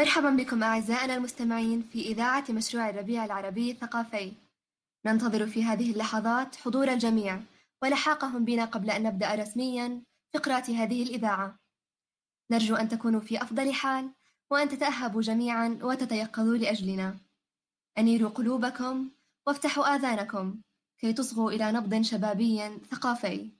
مرحبا بكم أعزائنا المستمعين في إذاعة مشروع الربيع العربي الثقافي. ننتظر في هذه اللحظات حضور الجميع ولحاقهم بنا قبل أن نبدأ رسميا فقرات هذه الإذاعة. نرجو أن تكونوا في أفضل حال وأن تتأهبوا جميعا وتتيقظوا لأجلنا. أنيروا قلوبكم وافتحوا آذانكم كي تصغوا إلى نبض شبابي ثقافي.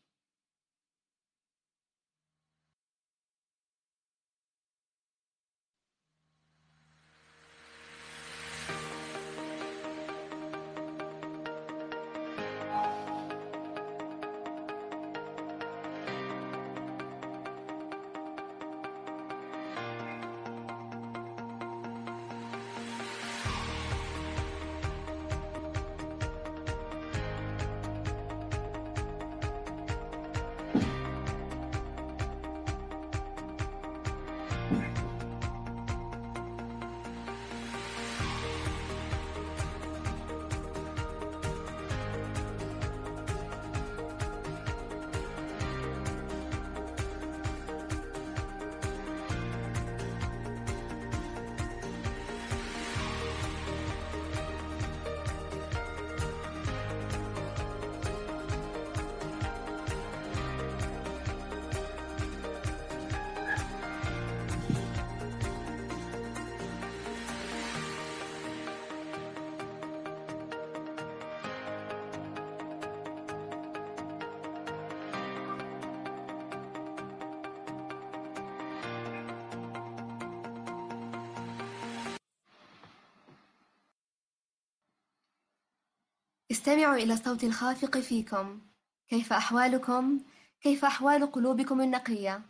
استمعوا إلى الصوت الخافق فيكم كيف أحوالكم؟ كيف أحوال قلوبكم النقية؟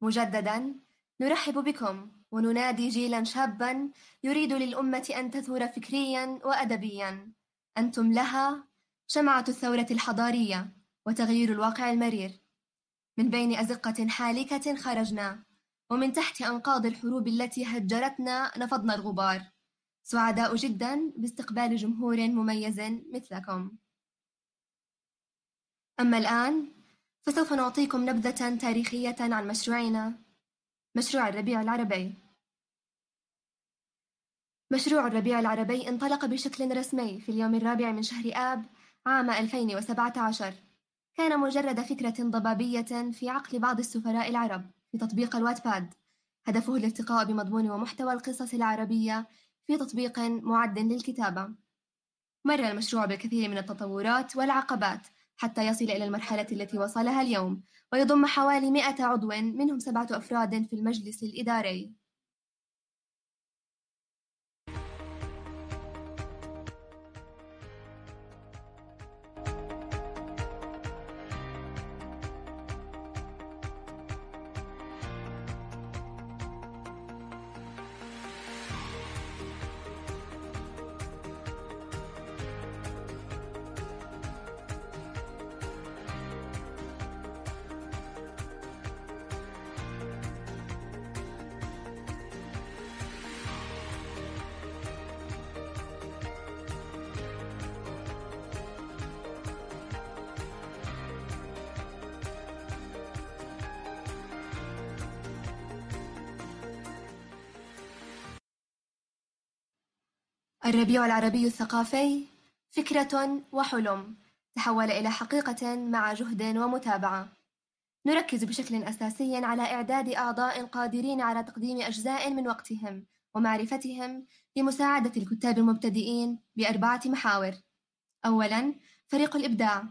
مجددا نرحب بكم وننادي جيلا شابا يريد للأمة أن تثور فكريا وأدبيا أنتم لها شمعة الثورة الحضارية وتغيير الواقع المرير من بين أزقة حالكة خرجنا ومن تحت أنقاض الحروب التي هجرتنا نفضنا الغبار سعداء جدا باستقبال جمهور مميز مثلكم. أما الآن فسوف نعطيكم نبذة تاريخية عن مشروعنا مشروع الربيع العربي. مشروع الربيع العربي انطلق بشكل رسمي في اليوم الرابع من شهر آب عام 2017 كان مجرد فكرة ضبابية في عقل بعض السفراء العرب في تطبيق الواتباد. هدفه الارتقاء بمضمون ومحتوى القصص العربية في تطبيق معد للكتابة. مر المشروع بالكثير من التطورات والعقبات حتى يصل إلى المرحلة التي وصلها اليوم ويضم حوالي مئة عضو منهم سبعة أفراد في المجلس الإداري الربيع العربي الثقافي فكرة وحلم تحول إلى حقيقة مع جهد ومتابعة. نركز بشكل أساسي على إعداد أعضاء قادرين على تقديم أجزاء من وقتهم ومعرفتهم لمساعدة الكتاب المبتدئين بأربعة محاور. أولاً فريق الإبداع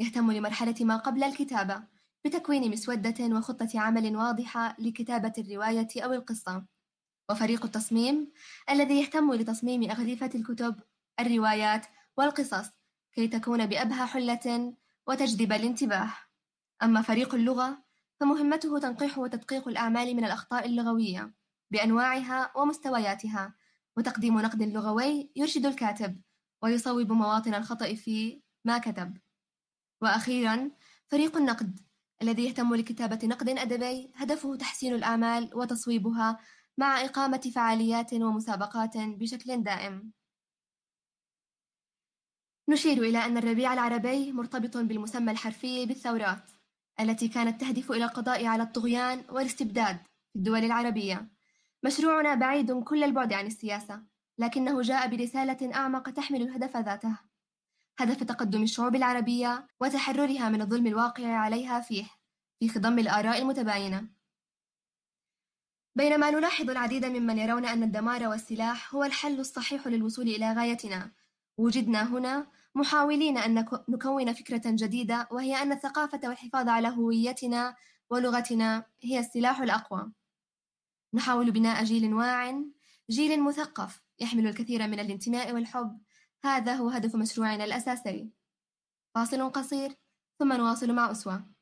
يهتم لمرحلة ما قبل الكتابة بتكوين مسودة وخطة عمل واضحة لكتابة الرواية أو القصة. وفريق التصميم الذي يهتم لتصميم أغلفة الكتب، الروايات، والقصص كي تكون بأبهى حلة وتجذب الانتباه. أما فريق اللغة فمهمته تنقيح وتدقيق الأعمال من الأخطاء اللغوية بأنواعها ومستوياتها وتقديم نقد لغوي يرشد الكاتب ويصوب مواطن الخطأ في ما كتب. وأخيرا فريق النقد الذي يهتم لكتابة نقد أدبي هدفه تحسين الأعمال وتصويبها مع إقامة فعاليات ومسابقات بشكل دائم. نشير إلى أن الربيع العربي مرتبط بالمسمى الحرفي بالثورات التي كانت تهدف إلى القضاء على الطغيان والاستبداد في الدول العربية. مشروعنا بعيد كل البعد عن السياسة لكنه جاء برسالة أعمق تحمل الهدف ذاته. هدف تقدم الشعوب العربية وتحررها من الظلم الواقع عليها فيه في خضم الآراء المتباينة. بينما نلاحظ العديد ممن يرون أن الدمار والسلاح هو الحل الصحيح للوصول إلى غايتنا. وجدنا هنا محاولين أن نكون فكرة جديدة وهي أن الثقافة والحفاظ على هويتنا ولغتنا هي السلاح الأقوى. نحاول بناء جيل واع جيل مثقف يحمل الكثير من الانتماء والحب. هذا هو هدف مشروعنا الأساسي. فاصل قصير ثم نواصل مع أسوة.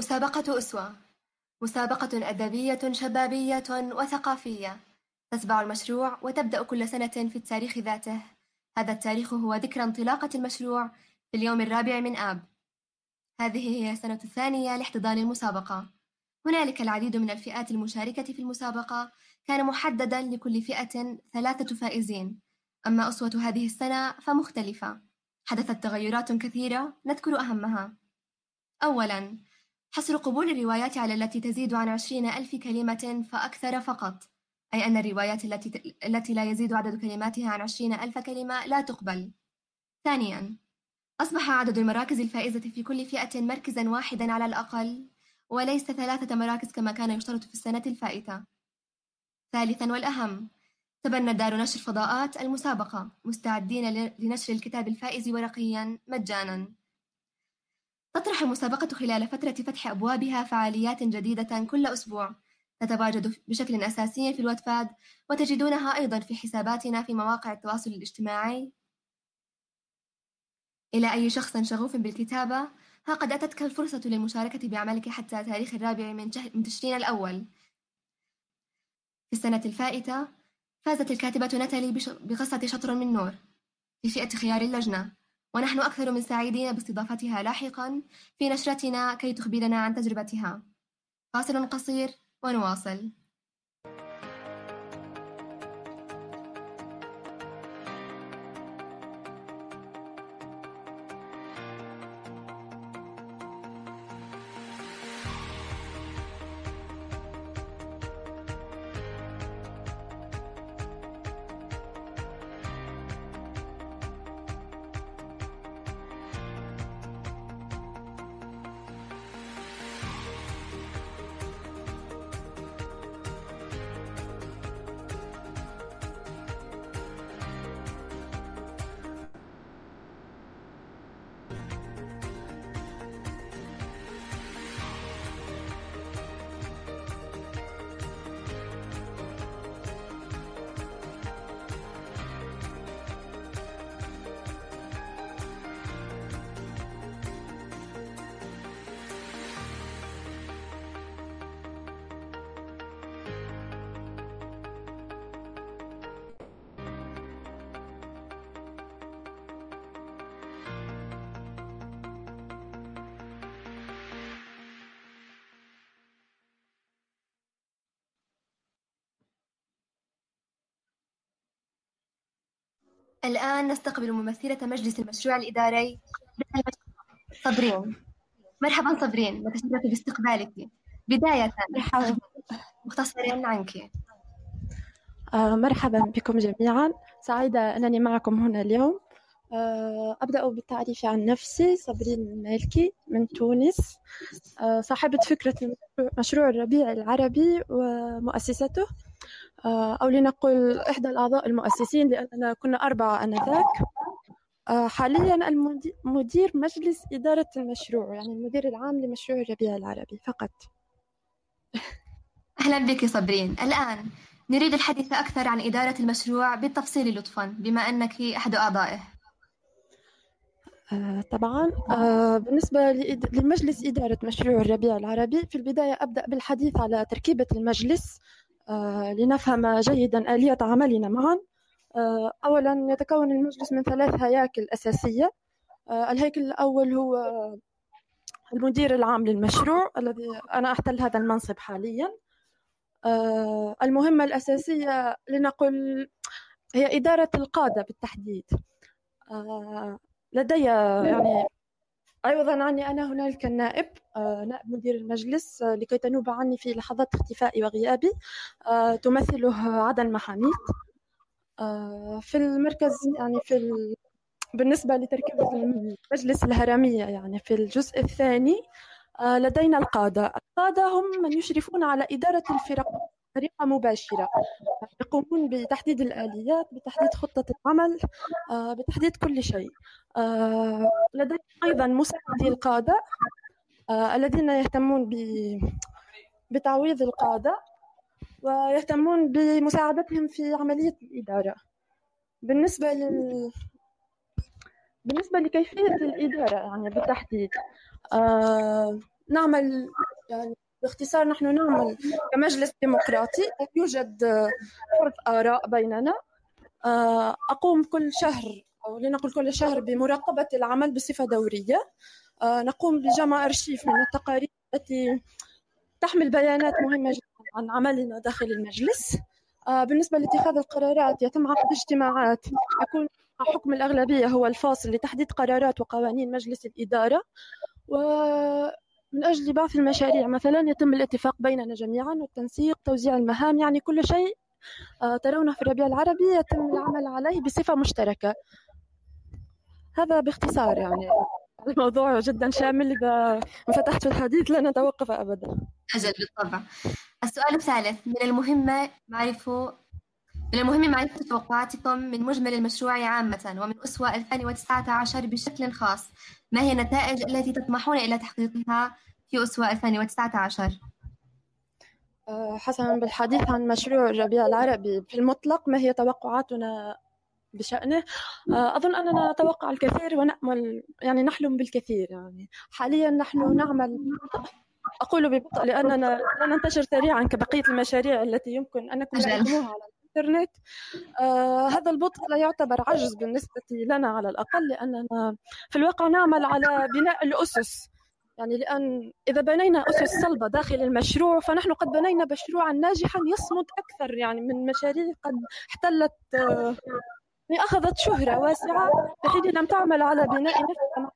مسابقة أسوة. مسابقة أدبية شبابية وثقافية. تتبع المشروع وتبدأ كل سنة في التاريخ ذاته. هذا التاريخ هو ذكرى انطلاقة المشروع في اليوم الرابع من آب. هذه هي السنة الثانية لاحتضان المسابقة. هنالك العديد من الفئات المشاركة في المسابقة. كان محددا لكل فئة ثلاثة فائزين. أما أسوة هذه السنة فمختلفة. حدثت تغيرات كثيرة نذكر أهمها. أولا حصر قبول الروايات على التي تزيد عن عشرين ألف كلمة فأكثر فقط. أي أن الروايات التي, التي لا يزيد عدد كلماتها عن عشرين ألف كلمة لا تقبل. ثانيا أصبح عدد المراكز الفائزة في كل فئة مركزا واحدا على الأقل وليس ثلاثة مراكز كما كان يشترط في السنة الفائتة. ثالثا والأهم تبنى دار نشر فضاءات المسابقة مستعدين لنشر الكتاب الفائز ورقيا مجانا. تطرح المسابقة خلال فترة فتح أبوابها فعاليات جديدة كل أسبوع. تتواجد بشكل أساسي في الواتفاد وتجدونها أيضا في حساباتنا في مواقع التواصل الاجتماعي. إلى أي شخص شغوف بالكتابة ها قد أتتك الفرصة للمشاركة بعملك حتى تاريخ الرابع من, من تشرين الأول. في السنة الفائتة فازت الكاتبة نتالي بقصة شطر من نور. في فئة خيار اللجنة. ونحن أكثر من سعيدين باستضافتها لاحقا في نشرتنا كي تخبرنا عن تجربتها. فاصل قصير ونواصل. الآن نستقبل ممثلة مجلس المشروع الإداري صبرين. مرحبا صبرين نتشرف باستقبالك. بداية مرحبا. مختصرا عنك. آه مرحبا بكم جميعا. سعيدة أنني معكم هنا اليوم. آه، أبدأ بالتعريف عن نفسي. صابرين المالكي من تونس. آه، صاحبة فكرة مشروع الربيع العربي ومؤسسته. أو لنقل إحدى الأعضاء المؤسسين لأننا كنا أربعة آنذاك حاليا المدير مجلس إدارة المشروع يعني المدير العام لمشروع الربيع العربي فقط. أهلا بك صابرين. الآن نريد الحديث أكثر عن إدارة المشروع بالتفصيل لطفا بما أنك أحد أعضائه. آه طبعا. آه بالنسبة لمجلس إدارة مشروع الربيع العربي في البداية أبدأ بالحديث على تركيبة المجلس. آه لنفهم جيدا آلية عملنا معا. آه أولا يتكون المجلس من ثلاث هياكل أساسية. آه الهيكل الأول هو المدير العام للمشروع الذي أنا أحتل هذا المنصب حاليا. آه المهمة الأساسية لنقل هي إدارة القادة بالتحديد. آه لدي يعني أيضا عني أنا هنالك النائب آه، نائب مدير المجلس آه، لكي تنوب عني في لحظات اختفائي وغيابي. آه، تمثله عدن محاميد. في المركز يعني في ال... بالنسبة لتركيبة المجلس الهرمية يعني في الجزء الثاني لدينا القادة. القادة هم من يشرفون على إدارة الفرق. بطريقة مباشرة. يقومون بتحديد الآليات بتحديد خطة العمل آه، بتحديد كل شيء. آه، لدينا أيضا مساعدي القادة آه، الذين يهتمون بتعويض القادة ويهتمون بمساعدتهم في عملية الإدارة. بالنسبة لل بالنسبة لكيفية الإدارة يعني بالتحديد آه نعمل يعني باختصار نحن نعمل كمجلس ديمقراطي يوجد فرض آراء بيننا. آه، أقوم كل شهر أو لنقل كل شهر بمراقبة العمل بصفة دورية. آه، نقوم بجمع أرشيف من التقارير التي تحمل بيانات مهمة جدا عن عملنا داخل المجلس. آه، بالنسبة لاتخاذ القرارات يتم عقد اجتماعات. يكون حكم الأغلبية هو الفاصل لتحديد قرارات وقوانين مجلس الإدارة. و من أجل بعض المشاريع. مثلا يتم الاتفاق بيننا جميعا والتنسيق توزيع المهام يعني كل شيء آه، ترونه في الربيع العربي يتم العمل عليه بصفة مشتركة. هذا باختصار يعني. الموضوع جدا شامل إذا فتحت الحديث لن أتوقف أبدا. أجل بالطبع. السؤال الثالث من المهم معرفة من المهم معرفة توقعاتكم من مجمل المشروع عامة ومن أسوة 2019 بشكل خاص. ما هي النتائج التي تطمحون إلى تحقيقها في أسوة 2019 آه، حسنا بالحديث عن مشروع الربيع العربي. في المطلق ما هي توقعاتنا بشأنه؟ آه، أظن أننا نتوقع الكثير ونأمل يعني نحلم بالكثير يعني. حاليا نحن نعمل أقول ببطء لأننا لا ننتشر سريعا كبقية المشاريع التي يمكن أنكم تعلموها على الإنترنت. آه هذا البطء لا يعتبر عجز بالنسبة لنا على الأقل لأننا في الواقع نعمل على بناء الأسس. يعني لأن إذا بنينا أسس صلبة داخل المشروع فنحن قد بنينا مشروعا ناجحا يصمد أكثر يعني من مشاريع قد احتلت آه أخذت شهرة واسعة في حين لم تعمل على بناء نفسها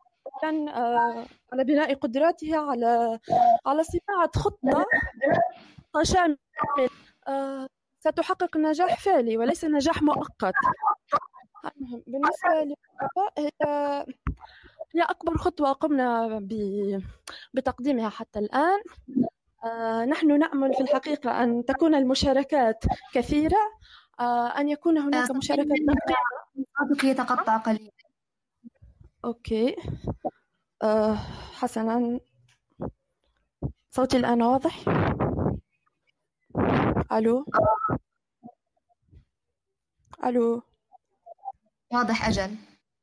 آه على بناء قدراتها على على صناعة خطة شاملة آه ستحقق نجاح فعلي وليس نجاح مؤقت. بالنسبة لي هي هي أكبر خطوة قمنا بتقديمها حتى الآن. آه، نحن نأمل في الحقيقة أن تكون المشاركات كثيرة. آه، أن يكون هناك مشاركات صوتك يتقطع قليلا. أوكي. آه، حسنا. صوتي الآن واضح؟ ألو؟ ألو؟ واضح أجل.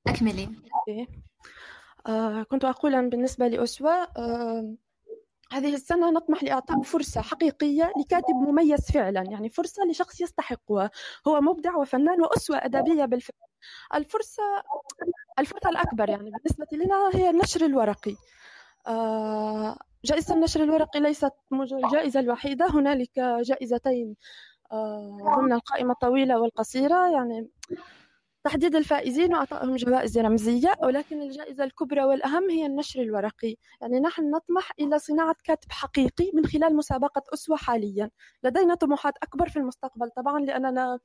أكملي. آه كنت أقول بالنسبة لأسوة آه هذه السنة نطمح لإعطاء فرصة حقيقية لكاتب مميز فعلا يعني فرصة لشخص يستحقها. هو مبدع وفنان وأسوة أدبية بالفعل. الفرصة الفرصة الأكبر يعني بالنسبة لنا هي النشر الورقي. آه جائزة النشر الورقي ليست الجائزة الوحيدة. هنالك جائزتين آه، ضمن القائمة الطويلة والقصيرة. يعني تحديد الفائزين وإعطائهم جوائز رمزية. ولكن الجائزة الكبرى والأهم هي النشر الورقي. يعني نحن نطمح إلى صناعة كاتب حقيقي من خلال مسابقة أسوة حاليا. لدينا طموحات أكبر في المستقبل. طبعا لأننا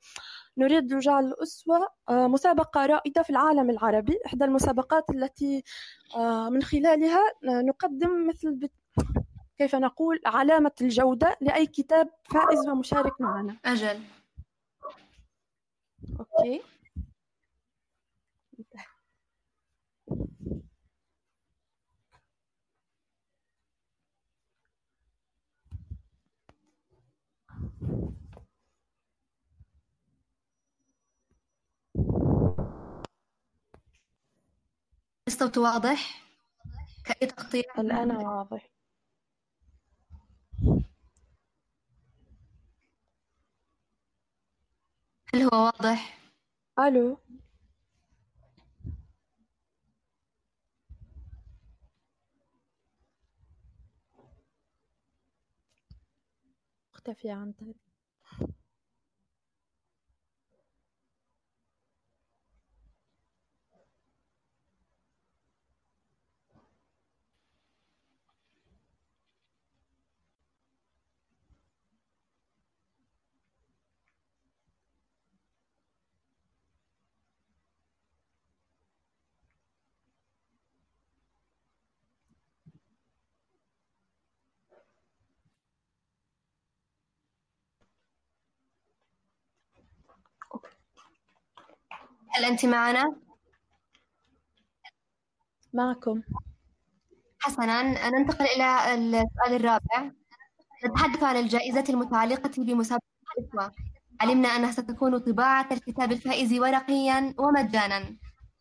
نريد جعل أسوة آه، مسابقة رائدة في العالم العربي. إحدى المسابقات التي آه، من خلالها نقدم مثل كيف نقول علامة الجودة لأي كتاب فائز ومشارك معنا. أجل. أوكي. الصوت واضح؟ كأي تغطية؟ الآن واضح. هل هو واضح؟ ألو اختفي عن طريق هل أنت معنا؟ معكم. حسنا ننتقل إلى السؤال الرابع. نتحدث عن الجائزة المتعلقة بمسابقة الإسواء علمنا أنها ستكون طباعة الكتاب الفائز ورقيا ومجانا.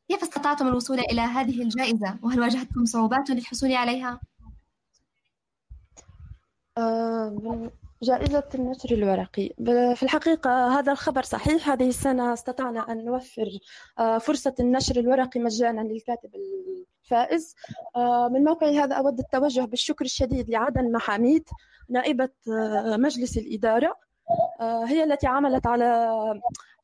كيف استطعتم الوصول إلى هذه الجائزة؟ وهل واجهتكم صعوبات للحصول عليها؟ آه جائزة النشر الورقي. في الحقيقة هذا الخبر صحيح؟ هذه السنة استطعنا أن نوفر آه، فرصة النشر الورقي مجانا للكاتب الفائز. آه، من موقعي هذا أود التوجه بالشكر الشديد لعدن محاميد نائبة آه، مجلس الإدارة هي التي عملت على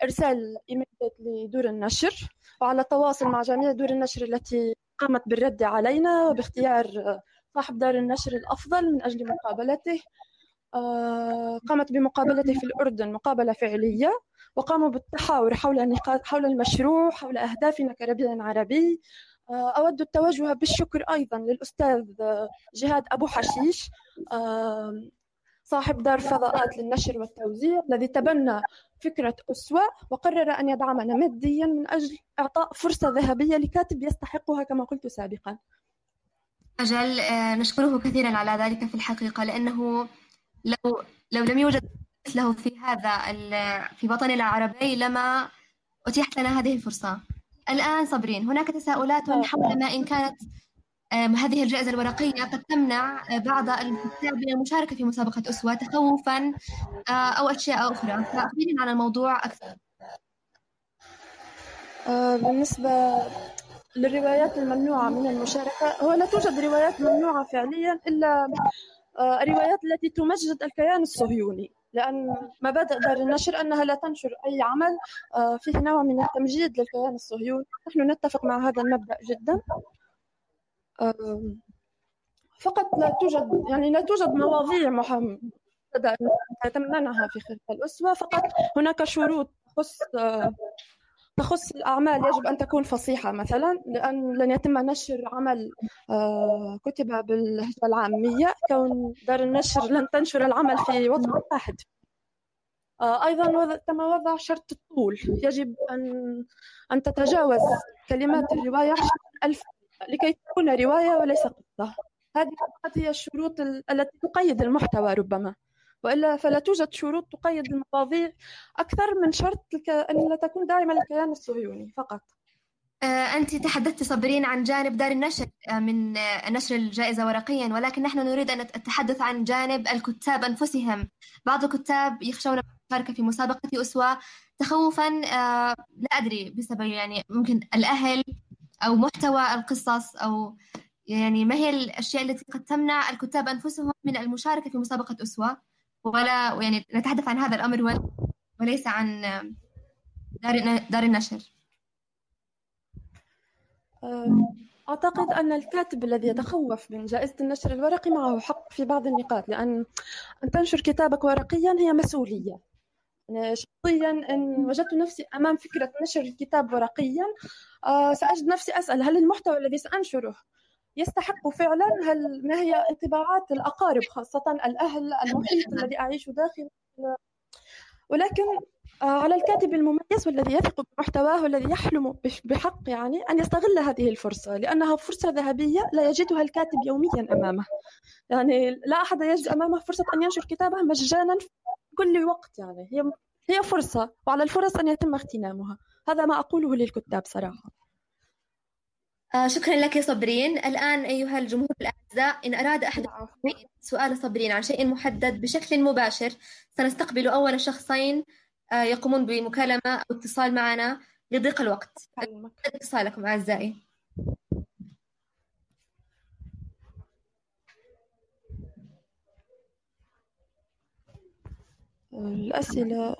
إرسال إيميلات لدور النشر وعلى التواصل مع جميع دور النشر التي قامت بالرد علينا وباختيار صاحب دار النشر الأفضل من أجل مقابلته. قامت بمقابلتي في الأردن مقابلة فعلية وقاموا بالتحاور حول النقاط حول المشروع حول أهدافنا كربيع عربي. آه، أود التوجه بالشكر أيضا للأستاذ جهاد أبو حشيش صاحب دار فضاءات للنشر والتوزيع الذي تبنى فكرة أسوة وقرر أن يدعمنا ماديا من أجل إعطاء فرصة ذهبية لكاتب يستحقها كما قلت سابقا. أجل آه، نشكره كثيرا على ذلك في الحقيقة لأنه لو لو لم يوجد له في هذا في وطننا العربي لما أتيحت لنا هذه الفرصة. الآن صابرين هناك تساؤلات حول ما إن كانت هذه الجائزة الورقية قد تمنع بعض الكتاب من المشاركة في مسابقة أسوة تخوفا آه، أو أشياء أخرى. فأخبرين عن الموضوع أكثر. آه، بالنسبة للروايات الممنوعة من المشاركة هو لا توجد روايات ممنوعة فعليا إلا آه، الروايات التي تمجد الكيان الصهيوني لأن مبادئ دار النشر أنها لا تنشر أي عمل آه، فيه نوع من التمجيد للكيان الصهيوني. نحن نتفق مع هذا المبدأ جدا. فقط لا توجد يعني لا توجد مواضيع محددة تمنعها في خلال الأسوة فقط هناك شروط تخص آه، تخص الأعمال يجب أن تكون فصيحة مثلا لأن لن يتم نشر عمل آه، كتب باللهجة العامية كون دار النشر لن تنشر العمل في وضع واحد. آه، أيضا تم وضع شرط الطول. يجب أن أن تتجاوز كلمات الرواية ألف لكي تكون رواية وليس قصة. هذه هي الشروط التي تقيد المحتوى ربما. وإلا فلا توجد شروط تقيد المواضيع أكثر من شرط أن لا تكون داعمه للكيان الصهيوني فقط. آه، أنت تحدثت صابرين عن جانب دار النشر آه، من آه، نشر الجائزة ورقيا ولكن نحن نريد أن نتحدث عن جانب الكتاب أنفسهم. بعض الكتاب يخشون المشاركة في مسابقة أسوة. تخوفا لا أدري بسبب يعني ممكن الأهل أو محتوى القصص أو يعني ما هي الأشياء التي قد تمنع الكتاب أنفسهم من المشاركة في مسابقة أسوة. ولا يعني نتحدث عن هذا الأمر وليس عن دار دار النشر. أعتقد أن الكاتب الذي يتخوف من جائزة النشر الورقي معه حق في بعض النقاط لأن أن تنشر كتابك ورقيا هي مسؤولية. شخصيا إن وجدت نفسي أمام فكرة نشر الكتاب ورقيا آه، سأجد نفسي أسأل هل المحتوى الذي سأنشره يستحق فعلا هل ما هي انطباعات الأقارب خاصة الأهل المحيط الذي أعيش داخله ولكن آه، على الكاتب المميز والذي يثق بمحتواه والذي يحلم بحق يعني أن يستغل هذه الفرصة لأنها فرصة ذهبية لا يجدها الكاتب يوميا أمامه. يعني لا أحد يجد أمامه فرصة أن ينشر كتابه مجانا في كل وقت يعني. هي هي فرصة وعلى الفرص أن يتم اغتنامها. هذا ما أقوله للكتاب صراحة. آه شكرا لك يا صبرين. الآن أيها الجمهور الأعزاء إن أراد أحد سؤال صبرين عن شيء محدد بشكل مباشر سنستقبل أول شخصين آه يقومون بمكالمة أو اتصال معنا لضيق الوقت. اتصالكم أعزائي. الأسئلة.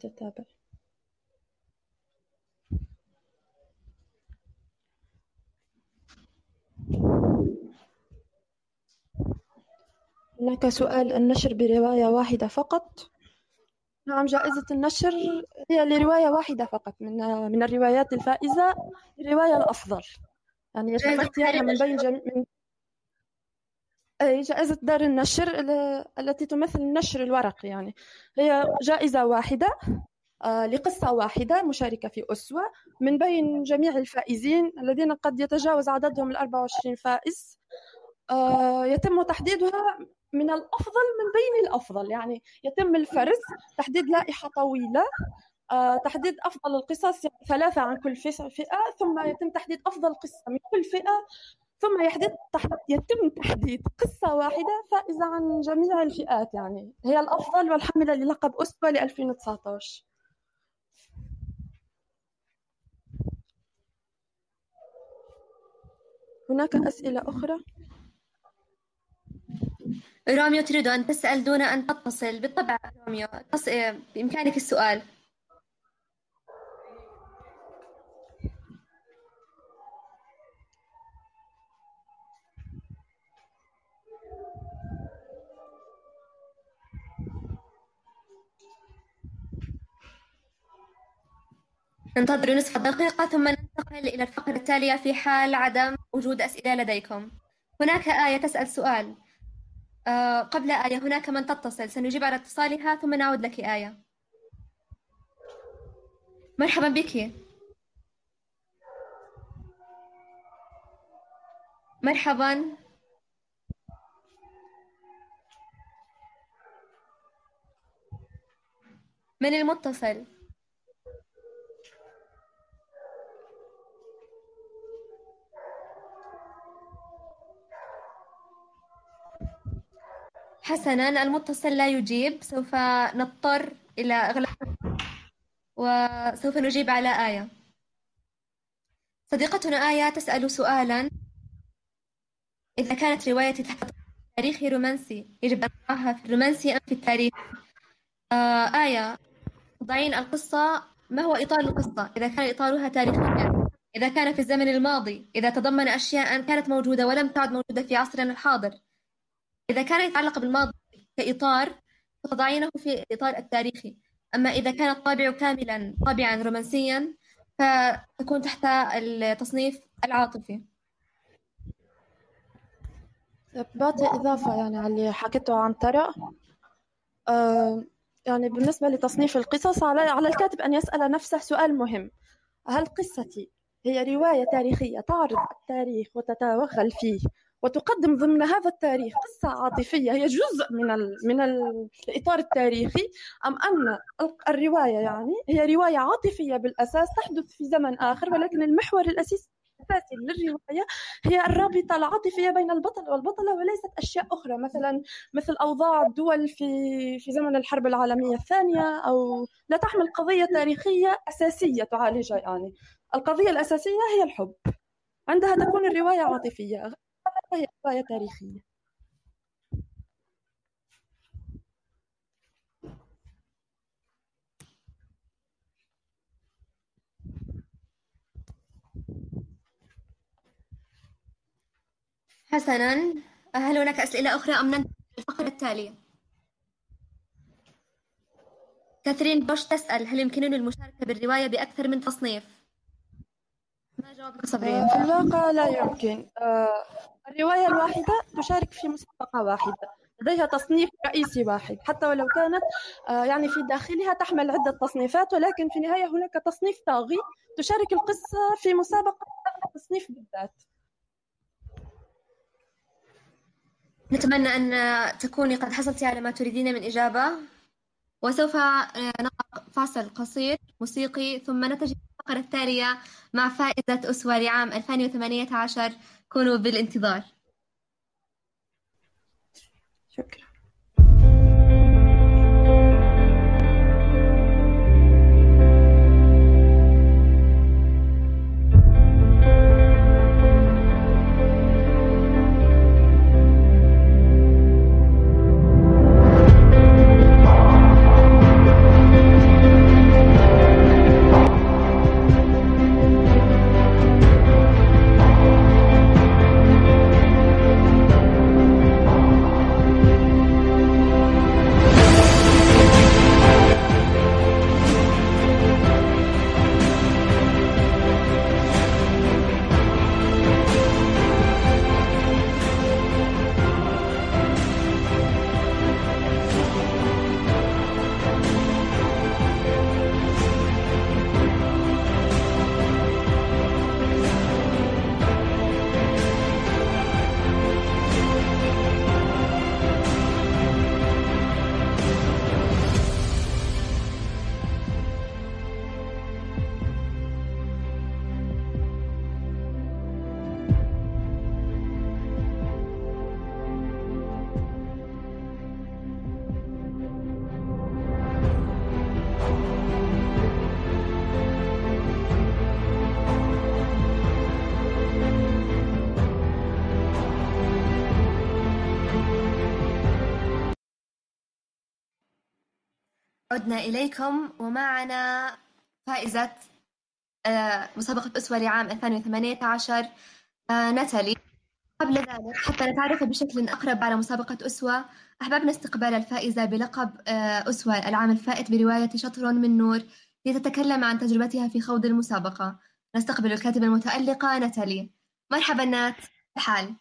تتابع هناك سؤال النشر برواية واحدة فقط؟ نعم جائزة النشر هي لرواية واحدة فقط من من الروايات الفائزة الرواية الأفضل يعني يتم اختيارها من بين جميع من أي جائزة دار النشر التي تمثل النشر الورقي يعني. هي جائزة واحدة آه، لقصة واحدة مشاركة في أسوة من بين جميع الفائزين الذين قد يتجاوز عددهم ال 24 فائز. يتم تحديدها من الأفضل من بين الأفضل. يعني يتم الفرز تحديد لائحة طويلة آه، تحديد أفضل القصص يعني ثلاثة عن كل فئة ثم يتم تحديد أفضل قصة من كل فئة ثم يحدث يتم تحديد قصة واحدة فائزة عن جميع الفئات. يعني هي الأفضل والحاملة للقب أسوة ل 2019 هناك أسئلة أخرى؟ روميو تريد أن تسأل دون أن تتصل. بالطبع روميو بإمكانك السؤال. ننتظر نصف دقيقة ثم ننتقل إلى الفقرة التالية في حال عدم وجود أسئلة لديكم. هناك آية تسأل سؤال. آه قبل آية هناك من تتصل. سنجيب على اتصالها ثم نعود لك آية. مرحبا بك. مرحبا. من المتصل؟ حسنا المتصل لا يجيب سوف نضطر إلى إغلاق وسوف نجيب على آية. صديقتنا آية تسأل سؤالا. إذا كانت روايتي تحت تاريخي رومانسي يجب أن أقرأها في الرومانسي أم في التاريخ؟ آه آية. تضعين القصة. ما هو إطار القصة؟ إذا كان إطارها تاريخيا. إذا كان في الزمن الماضي. إذا تضمن أشياء كانت موجودة ولم تعد موجودة في عصرنا الحاضر. إذا كان يتعلق بالماضي كإطار فتضعينه في الإطار التاريخي. أما إذا كان الطابع كاملا طابعا رومانسيا فتكون تحت التصنيف العاطفي. بعطي إضافة يعني على اللي حكيته عن ترى آه يعني بالنسبة لتصنيف القصص على على الكاتب أن يسأل نفسه سؤال مهم. هل قصتي هي رواية تاريخية تعرض التاريخ وتتوغل فيه؟ وتقدم ضمن هذا التاريخ قصة عاطفية. هي جزء من ال من الإطار التاريخي. أم أن الرواية يعني هي رواية عاطفية بالأساس تحدث في زمن آخر ولكن المحور الأساسي الأساسي للرواية هي الرابطة العاطفية بين البطل والبطلة وليست أشياء أخرى. مثلا مثل أوضاع الدول في في زمن الحرب العالمية الثانية أو لا تحمل قضية تاريخية أساسية تعالجها يعني. القضية الأساسية هي الحب. عندها تكون الرواية عاطفية. فهي قضايا تاريخية. حسنا هل هناك أسئلة أخرى أم ننتقل للفقرة التالية؟ كاثرين بوش تسأل هل يمكنني المشاركة بالرواية بأكثر من تصنيف؟ ما جوابك صبرين؟ في الواقع لا يمكن آه، الرواية الواحدة تشارك في مسابقة واحدة. لديها تصنيف رئيسي واحد. حتى ولو كانت آه، يعني في داخلها تحمل عدة تصنيفات ولكن في النهاية هناك تصنيف طاغي تشارك القصة في مسابقة التصنيف بالذات. نتمنى أن تكوني قد حصلت على ما تريدين من إجابة. وسوف نقع فاصل قصير موسيقي ثم نتجه الفقرة التالية مع فائزة أسوة لعام 2018 كونوا بالانتظار. شكرا. عدنا إليكم ومعنا فائزة آه، مسابقة أسوة لعام 2018 آه، ناتالي. قبل ذلك حتى نتعرف بشكل أقرب على مسابقة أسوة أحببنا استقبال الفائزة بلقب آه، أسوة العام الفائت برواية شطر من نور لتتكلم عن تجربتها في خوض المسابقة. نستقبل الكاتبة المتألقة ناتالي. مرحبا نات الحال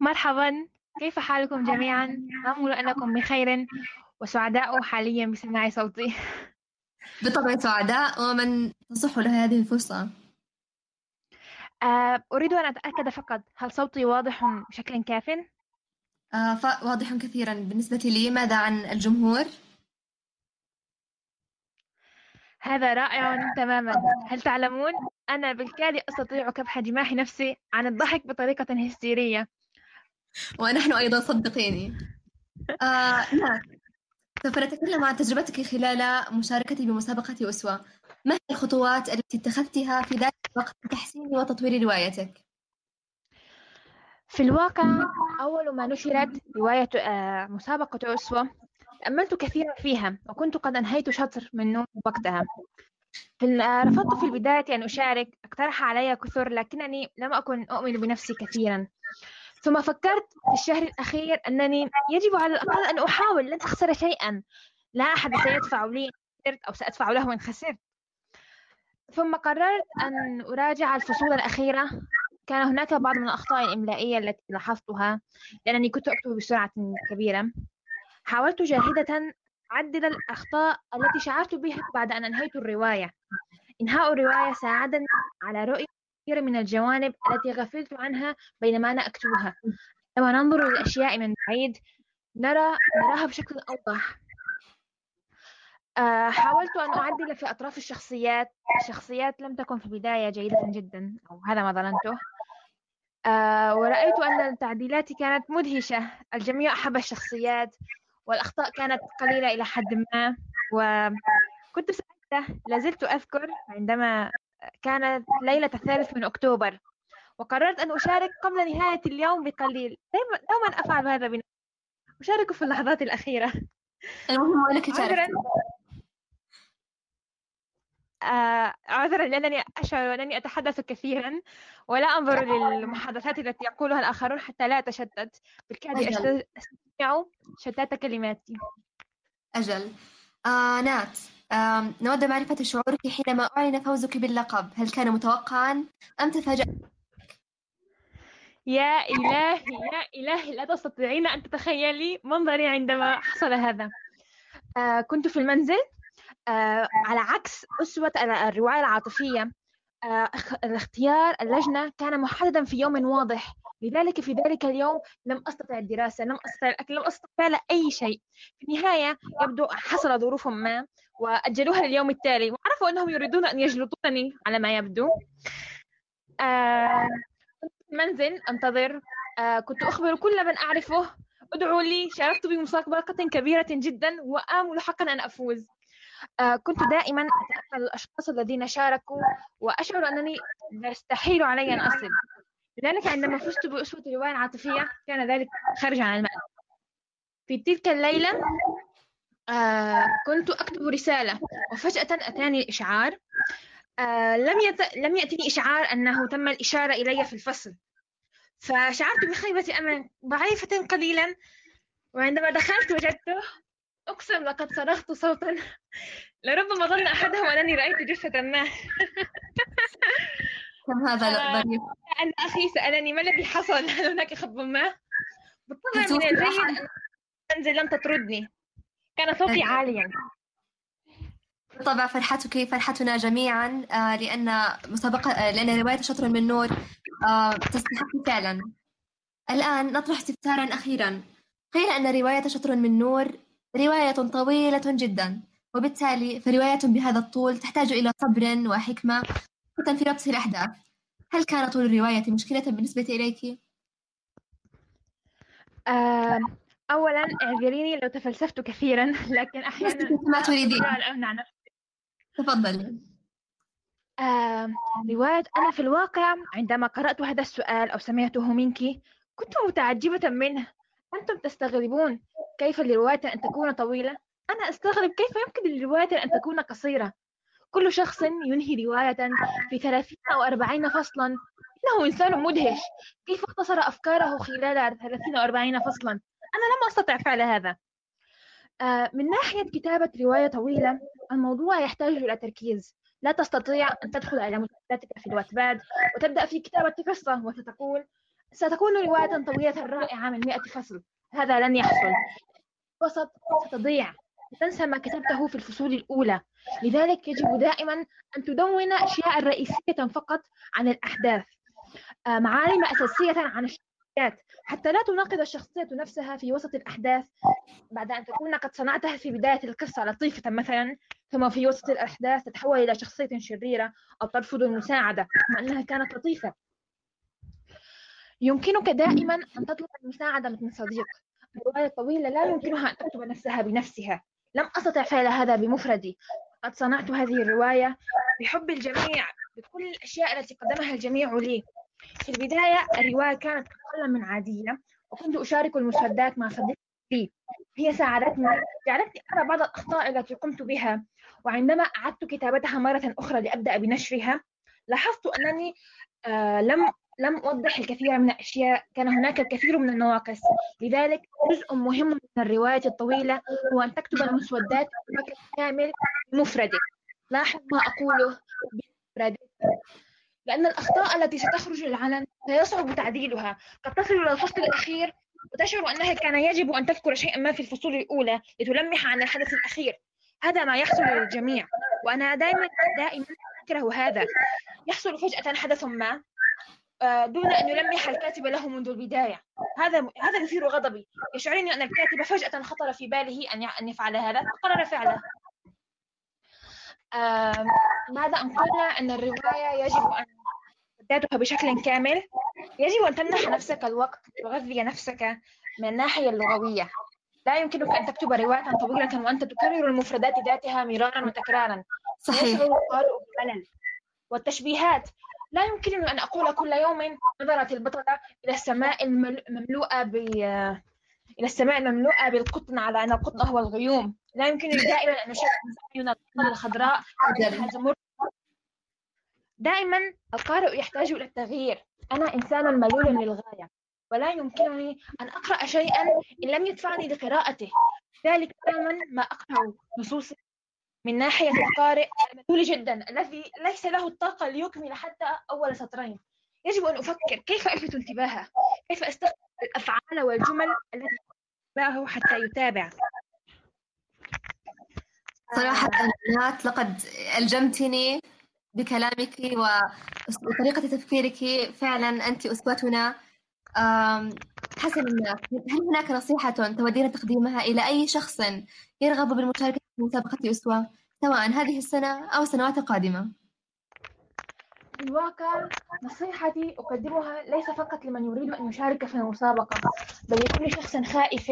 مرحبا. كيف حالكم جميعا؟ أمل أنكم بخير. وسعداء حاليا بسماع صوتي. بالطبع سعداء ومن تصح له هذه الفرصة. آه، أريد أن أتأكد فقط هل صوتي واضح بشكل كاف؟ آه واضح كثيرا. بالنسبة لي ماذا عن الجمهور؟ هذا رائع تماما. هل تعلمون؟ أنا بالكاد أستطيع كبح جماح نفسي عن الضحك بطريقة هستيرية. ونحن أيضا صدقيني. آه نعم. سوف نتكلم عن تجربتك خلال مشاركتي بمسابقة أسوة. ما هي الخطوات التي اتخذتها في ذلك الوقت لتحسين وتطوير روايتك؟ في الواقع أول ما نشرت رواية آه، مسابقة أسوة تأملت كثيرا فيها وكنت قد أنهيت شطر من وقتها. آه، رفضت في البداية أن أشارك اقترح علي كثر لكنني لم أكن أؤمن بنفسي كثيرا. ثم فكرت في الشهر الأخير أنني يجب على الأقل أن أحاول لن أخسر شيئا. لا أحد سيدفع لي أو سأدفع له إن خسرت. ثم قررت أن أراجع الفصول الأخيرة. كان هناك بعض من الأخطاء الإملائية التي لاحظتها لأنني كنت أكتب بسرعة كبيرة. حاولت جاهدة أعدل الأخطاء التي شعرت بها بعد أن أنهيت الرواية. إنهاء الرواية ساعدني على رؤية كثير من الجوانب التي غفلت عنها بينما أنا أكتبها. لما ننظر للأشياء من بعيد نرى نراها بشكل أوضح. آه، حاولت أن أعدل في أطراف الشخصيات. الشخصيات لم تكن في البداية جيدة جدا أو هذا ما ظننته. آه، ورأيت أن التعديلات كانت مدهشة. الجميع أحب الشخصيات والأخطاء كانت قليلة إلى حد ما وكنت سعيدة. لازلت أذكر عندما كانت ليلة الثالث من أكتوبر وقررت أن أشارك قبل نهاية اليوم بقليل. دائما دوما أفعل هذا بنفسي. أشارك في اللحظات الأخيرة. المهم أنك آه، عذرا لأنني أشعر أنني أتحدث كثيرا ولا أنظر للمحادثات التي يقولها الآخرون حتى لا أتشتت. بالكاد. أستمع شتات كلماتي. أجل. آه نات. نود معرفة شعورك حينما أعلن فوزك باللقب. هل كان متوقعا أم تفاجأت؟ يا إلهي يا إلهي لا تستطيعين أن تتخيلي منظري عندما حصل هذا. آه كنت في المنزل. آه على عكس أسوة الرواية العاطفية. الاختيار اللجنة كان محددا في يوم واضح. لذلك في ذلك اليوم لم أستطع الدراسة لم أستطع الأكل لم أستطع فعل أي شيء. في النهاية يبدو حصل ظروف ما وأجلوها لليوم التالي. وعرفوا أنهم يريدون أن يجلطونني على ما يبدو. آه المنزل أنتظر. آه كنت أخبر كل من أعرفه. ادعوا لي. شاركت بمسابقة كبيرة جدا وآمل حقا أن أفوز. آه كنت دائما أتأمل الأشخاص الذين شاركوا وأشعر أنني يستحيل علي أن أصل لذلك عندما فزت بأسوة الرواية العاطفية كان ذلك خارج عن المألوف. في تلك الليلة آه كنت أكتب رسالة وفجأة أتاني إشعار آه لم يت... لم يأتني إشعار أنه تم الإشارة إلي في الفصل. فشعرت بخيبة أمل ضعيفة قليلا وعندما دخلت وجدته أقسم لقد صرخت صوتا. لربما ظن أحدهم أنني رأيت جثة ما. كم هذا آه. ظريف أن أخي سألني ما الذي حصل؟ هل هناك خطب ما؟ بالطبع من الجيد. أن المنزل لم تطردني. كان صوتي أجل. عاليا. بالطبع فرحتك فرحتنا جميعا آه لأن مسابقة آه لأن رواية شطر من نور آه تستحق فعلا. الآن نطرح استفسارا أخيرا. قيل أن رواية شطر من نور رواية طويلة جدا وبالتالي فرواية بهذا الطول تحتاج إلى صبر وحكمة في ربط الأحداث. هل كان طول الرواية مشكلة بالنسبة إليك؟ آه، أولا اعذريني لو تفلسفت كثيرا لكن أحيانا ما تريدين. أمنع نفسي. تفضلي آه، رواية أنا في الواقع عندما قرأت هذا السؤال أو سمعته منك كنت متعجبة منه. أنتم تستغربون كيف لرواية أن تكون طويلة؟ أنا أستغرب كيف يمكن لرواية أن تكون قصيرة. كل شخص ينهي رواية في 30 أو 40 فصلا. إنه إنسان مدهش. كيف اختصر أفكاره خلال 30 أو 40 فصلا؟ أنا لم أستطع فعل هذا. آه، من ناحية كتابة رواية طويلة الموضوع يحتاج إلى تركيز. لا تستطيع أن تدخل إلى مجلداتك في الواتباد وتبدأ في كتابة قصة وستقول ستكون رواية طويلة رائعة من 100 فصل. هذا لن يحصل. وسط ستضيع. وتنسى ما كتبته في الفصول الأولى. لذلك يجب دائما أن تدون أشياء رئيسية فقط عن الأحداث. آه، معالم أساسية عن الشخصيات. حتى لا تناقض الشخصية نفسها في وسط الأحداث. بعد أن تكون قد صنعتها في بداية القصة لطيفة مثلا ثم في وسط الأحداث تتحول إلى شخصية شريرة أو ترفض المساعدة مع أنها كانت لطيفة. يمكنك دائما أن تطلب المساعدة من صديق. الرواية الطويلة لا يمكنها أن تكتب نفسها بنفسها. لم أستطع فعل هذا بمفردي. قد صنعت هذه الرواية بحب الجميع بكل الأشياء التي قدمها الجميع لي. في البداية الرواية كانت أقل من عادية وكنت أشارك المسودات مع صديق لي هي ساعدتني جعلتني أرى بعض الأخطاء التي قمت بها وعندما أعدت كتابتها مرة أخرى لأبدأ بنشرها لاحظت أنني آه لم لم أوضح الكثير من الأشياء كان هناك الكثير من النواقص. لذلك جزء مهم من الرواية الطويلة هو أن تكتب المسودات بشكل كامل بمفردك لاحظ ما أقوله بمفردك لأن الأخطاء التي ستخرج للعلن سيصعب تعديلها. قد تصل إلى الفصل الأخير وتشعر أنها كان يجب أن تذكر شيئا ما في الفصول الأولى لتلمح عن الحدث الأخير. هذا ما يحصل للجميع وأنا دائما دائما أكره هذا. يحصل فجأة حدث ما. دون أن يلمح الكاتب له منذ البداية. هذا هذا يثير غضبي. يشعرني أن الكاتب فجأة خطر في باله أن أن يفعل هذا. فقرر فعله. بعد أن قلنا أن الرواية يجب أن تداتها بشكل كامل. يجب أن تمنح نفسك الوقت تغذي نفسك من الناحية اللغوية. لا يمكنك أن تكتب رواية طويلة وأنت تكرر المفردات ذاتها مرارا وتكرارا. صحيح. يشعر القارئ بالملل والتشبيهات لا يمكنني أن أقول كل يوم نظرت البطلة إلى السماء المملوءة ب إلى السماء المملوءة بالقطن على أن القطن هو الغيوم. لا يمكنني دائما أن أشاهد عيون البطلة الخضراء دائما القارئ يحتاج إلى التغيير. أنا إنسان ملول للغاية ولا يمكنني أن أقرأ شيئا إن لم يدفعني لقراءته. ذلك دائما ما أقرأ نصوص من ناحية القارئ الملول جدا. الذي ليس له الطاقة ليكمل حتى أول سطرين. يجب أن أفكر كيف ألفت انتباهه؟ كيف أستخدم الأفعال والجمل التي انتباهه حتى يتابع؟ صراحة نات لقد ألجمتني بكلامك وطريقة تفكيرك. فعلا أنت أسوتنا. حسن هل هناك نصيحة تودين تقديمها إلى أي شخص يرغب بالمشاركة مسابقة أسوة سواء هذه السنة أو السنوات القادمة؟ في الواقع نصيحتي أقدمها ليس فقط لمن يريد أن يشارك في المسابقة بل لكل شخص خائف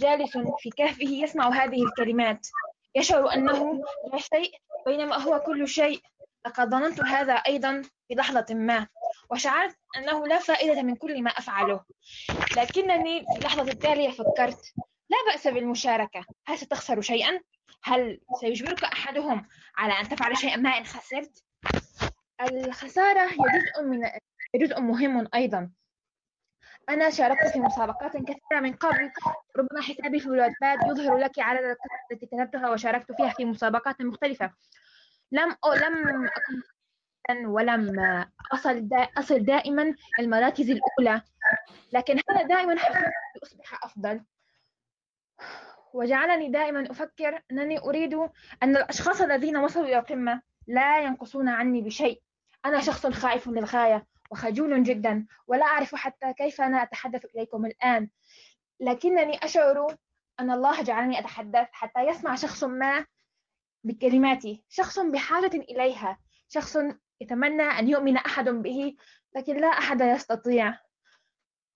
جالس في كهفه يسمع هذه الكلمات يشعر أنه لا شيء بينما هو كل شيء لقد ظننت هذا أيضا في لحظة ما وشعرت أنه لا فائدة من كل ما أفعله لكنني في اللحظة التالية فكرت لا بأس بالمشاركة هل ستخسر شيئا؟ هل سيجبرك أحدهم على أن تفعل شيئا ما إن خسرت؟ الخسارة هي جزء من جزء مهم أيضا. أنا شاركت في مسابقات كثيرة من قبل. ربما حسابي في الواتباد يظهر لك عدد القصص التي كتبتها وشاركت فيها في مسابقات مختلفة. لم أو لم أكن ولم أصل دا أصل دائما المراكز الأولى. لكن هذا دائما حفزني لأصبح أفضل. وجعلني دائما أفكر أنني أريد أن الأشخاص الذين وصلوا إلى القمة لا ينقصون عني بشيء. أنا شخص خائف للغاية وخجول جدا ولا أعرف حتى كيف أنا أتحدث إليكم الآن. لكنني أشعر أن الله جعلني أتحدث حتى يسمع شخص ما بكلماتي شخص بحاجة إليها شخص يتمنى أن يؤمن أحد به لكن لا أحد يستطيع.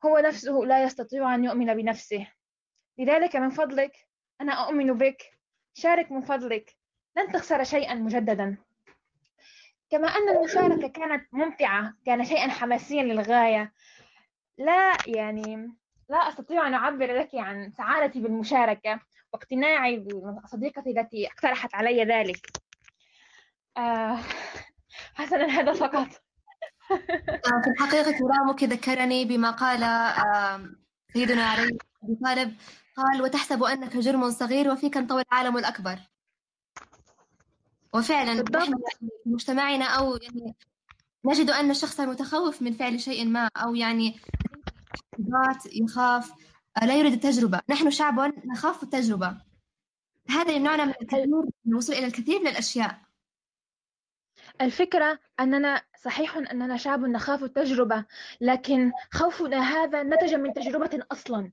هو نفسه لا يستطيع أن يؤمن بنفسه. لذلك من فضلك أنا أؤمن بك. شارك من فضلك. لن تخسر شيئا مجددا. كما أن المشاركة كانت ممتعة كان شيئا حماسيا للغاية. لا يعني لا أستطيع أن أعبر لك عن سعادتي بالمشاركة واقتناعي بصديقتي التي اقترحت علي ذلك. آه حسنا هذا فقط. آه، في الحقيقة كلامك ذكرني بما قال سيدنا علي بن طالب. قال وتحسب أنك جرم صغير وفيك انطوي العالم الأكبر. وفعلا نحن في مجتمعنا أو يعني نجد أن الشخص المتخوف من فعل شيء ما أو يعني يخاف لا يريد التجربة. نحن شعب نخاف التجربة. هذا يمنعنا من الوصول إلى الكثير من الأشياء. الفكرة أننا صحيح أننا شعب نخاف التجربة لكن خوفنا هذا نتج من تجربة أصلا.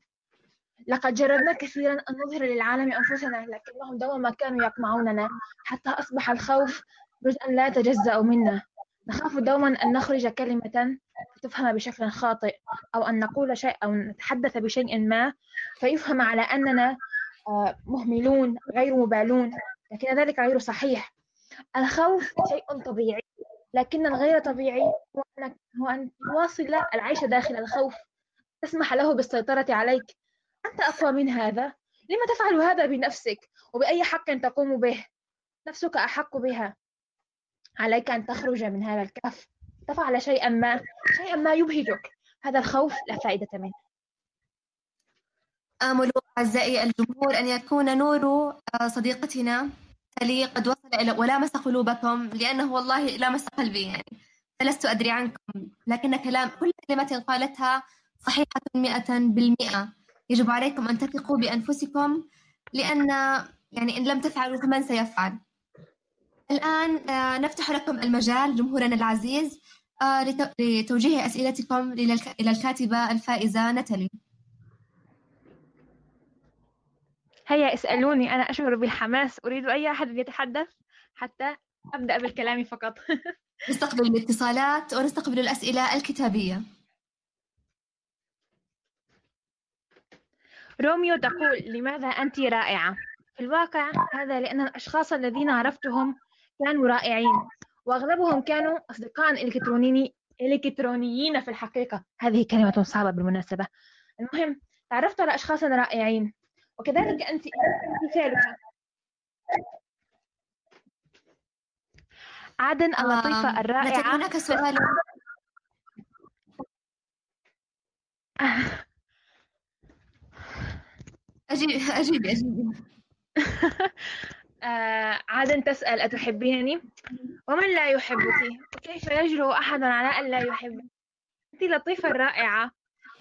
لقد جربنا كثيرا أن نظهر للعالم أنفسنا لكنهم دوما كانوا يقمعوننا حتى أصبح الخوف جزءا لا يتجزأ منا. نخاف دوما أن نخرج كلمة تفهم بشكل خاطئ أو أن نقول شيء أو نتحدث بشيء ما فيفهم على أننا آه، مهملون غير مبالون لكن ذلك غير صحيح. الخوف شيء طبيعي لكن الغير طبيعي هو أن هو أن تواصل العيش داخل الخوف. تسمح له بالسيطرة عليك. أنت أقوى من هذا؟ لما تفعل هذا بنفسك وبأي حق تقوم به؟ نفسك أحق بها. عليك أن تخرج من هذا الكهف. تفعل شيئا ما شيئا ما يبهجك. هذا الخوف لا فائدة منه. آمل أعزائي الجمهور أن يكون نور آه، صديقتنا لي قد وصل إلى ولامس قلوبكم لأنه والله لامس قلبي يعني. فلست أدري عنكم لكن كلام كل كلمة قالتها صحيحة مئة بالمئة. يجب عليكم أن تثقوا بأنفسكم لأن يعني إن لم تفعلوا فمن سيفعل. الآن آه، نفتح لكم المجال جمهورنا العزيز آه، لتوجيه أسئلتكم إلى الكاتبة الفائزة نتالي هيا اسألوني. أنا أشعر بالحماس. أريد أي أحد يتحدث حتى أبدأ بالكلام فقط. نستقبل الاتصالات ونستقبل الأسئلة الكتابية. روميو تقول لماذا أنت رائعة؟ في الواقع هذا لأن الأشخاص الذين عرفتهم كانوا رائعين وأغلبهم كانوا أصدقاء إلكترونيين إلكترونيين في الحقيقة. هذه كلمة صعبة بالمناسبة. المهم تعرفت على أشخاص رائعين وكذلك أنت فعلها عدن اللطيفة الرائعة. هناك سؤال. أجيب أجيبي أجيبي آه، عادة تسأل أتحبينني؟ ومن لا يحبك؟ وكيف يجرؤ أحد على أن لا يحبك؟ أنت لطيفة رائعة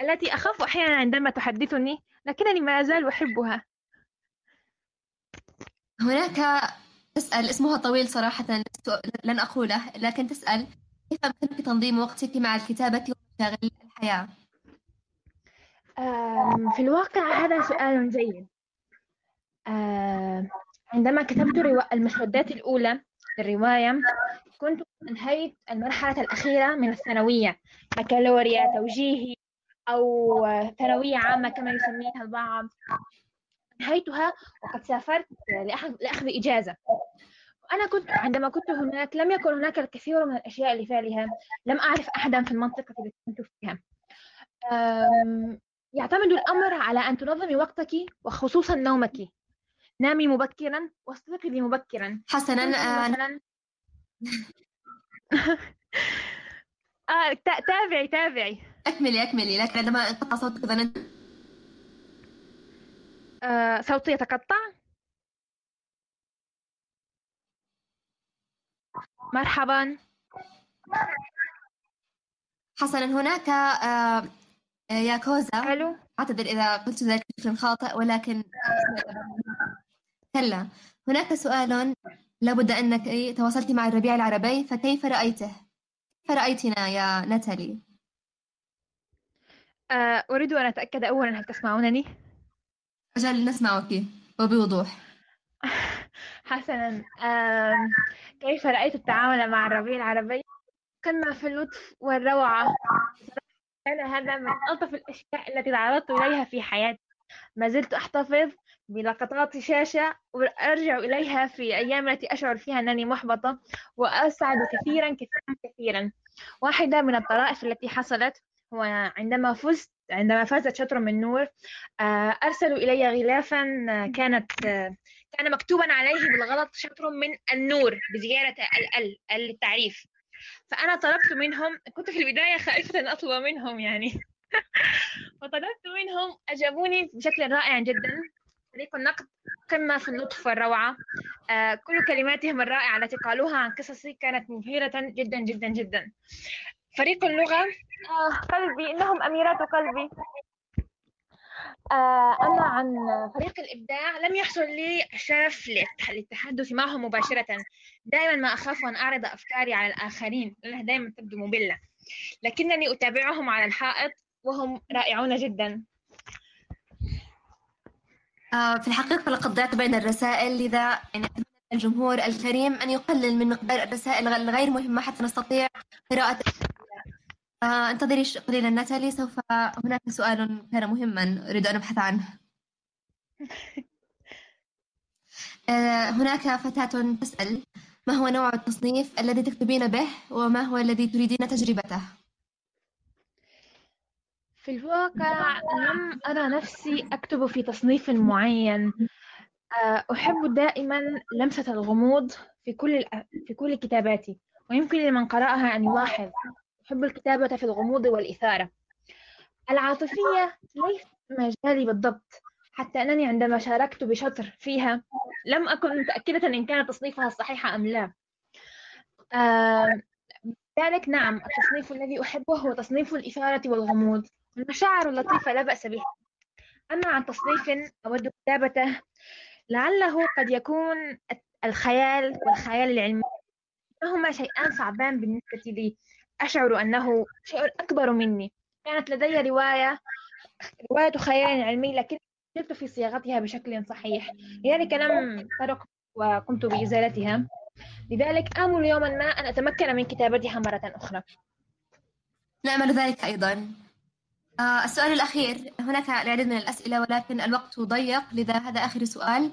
التي أخاف أحيانا عندما تحدثني لكنني ما أزال أحبها هناك تسأل اسمها طويل صراحة لن أقوله لكن تسأل كيف يمكنك تنظيم وقتك مع الكتابة ومشاغل الحياة؟ في الواقع هذا سؤال جيد. عندما كتبت المسودات الأولى للرواية كنت أنهيت المرحلة الأخيرة من الثانوية بكالوريا توجيهي أو ثانوية عامة كما يسميها البعض. انهيتها وقد سافرت لأخذ, إجازة. وأنا كنت عندما كنت هناك لم يكن هناك الكثير من الأشياء لفعلها. لم أعرف أحدا في المنطقة التي كنت فيها. يعتمد الأمر على أن تنظمي وقتك وخصوصا نومك. نامي مبكرا واستيقظي مبكرا. حسنا آه، مثلا. آه تا- تابعي تابعي. أكملي أكملي. لكن عندما انقطع صوتك ظننت آه صوتي يتقطع. مرحبا. حسنا. هناك آه، يا كوزا ألو؟ أعتذر إذا قلت ذلك بشكل خاطئ ولكن كلا. هناك سؤال لابد أنك تواصلت مع الربيع العربي فكيف رأيته؟ كيف رأيتنا يا ناتالي؟ آه أريد أن أتأكد اولا هل تسمعونني؟ أجل نسمعك وبوضوح. حسنا. كيف رأيت التعامل مع الربيع العربي؟ قمه في اللطف والروعة. كان هذا من ألطف الأشياء التي تعرضت إليها في حياتي. ما زلت أحتفظ بلقطات شاشة وأرجع إليها في الأيام التي أشعر فيها أنني محبطة وأسعد كثيرا كثيرا كثيرا. واحدة من الطرائف التي حصلت هو عندما فزت عندما فازت شطر من نور آه، أرسلوا إلي غلافا آه، كانت آه، كان مكتوبا عليه بالغلط شطر من النور بزيادة ال ال للتعريف فأنا طلبت منهم كنت في البداية خائفة أن أطلب منهم يعني. فطلبت منهم أجابوني بشكل رائع جدا. فريق النقد قمة في اللطف والروعة. آه، كل كلماتهم الرائعة التي قالوها عن قصصي كانت مبهرة جدا جدا جدا. فريق اللغة آه قلبي إنهم أميرات قلبي. أما عن فريق الإبداع لم يحصل لي الشرف للتح- للتحدث معهم مباشرة. دائما ما أخاف أن أعرض أفكاري على الآخرين. لأنها دائما تبدو مملة. لكنني أتابعهم على الحائط وهم رائعون جدا. آه، في الحقيقة لقد ضعت بين الرسائل لذا يعني الجمهور الكريم أن يقلل من مقدار الرسائل الغير مهمة حتى نستطيع قراءة آه، انتظري قليلا ناتالي سوف هناك سؤال كان مهما أريد أن أبحث عنه. آه، هناك فتاة تسأل ما هو نوع التصنيف الذي تكتبين به وما هو الذي تريدين تجربته؟ في الواقع لم أرى نفسي أكتب في تصنيف معين. آه، أحب دائما لمسة الغموض في كل في كل كتاباتي ويمكن لمن قرأها أن يلاحظ. أحب الكتابة في الغموض والإثارة. العاطفية ليست مجالي بالضبط حتى أنني عندما شاركت بشطر فيها لم أكن متأكدة إن كان تصنيفها الصحيح أم لا. آه، لذلك نعم التصنيف الذي أحبه هو تصنيف الإثارة والغموض. المشاعر اللطيفة لا بأس بها. أما عن تصنيف أود كتابته لعله قد يكون الخيال والخيال العلمي. هما شيئان صعبان بالنسبة لي. أشعر أنه شيء أكبر مني. كانت لدي رواية رواية خيال علمي لكن زلت في صياغتها بشكل صحيح. لذلك لم ترك وقمت بإزالتها. لذلك آمل يوما ما أن أتمكن من كتابتها مرة أخرى. نأمل ذلك أيضا. آه، السؤال الأخير. هناك العديد من الأسئلة ولكن الوقت ضيق لذا هذا آخر سؤال.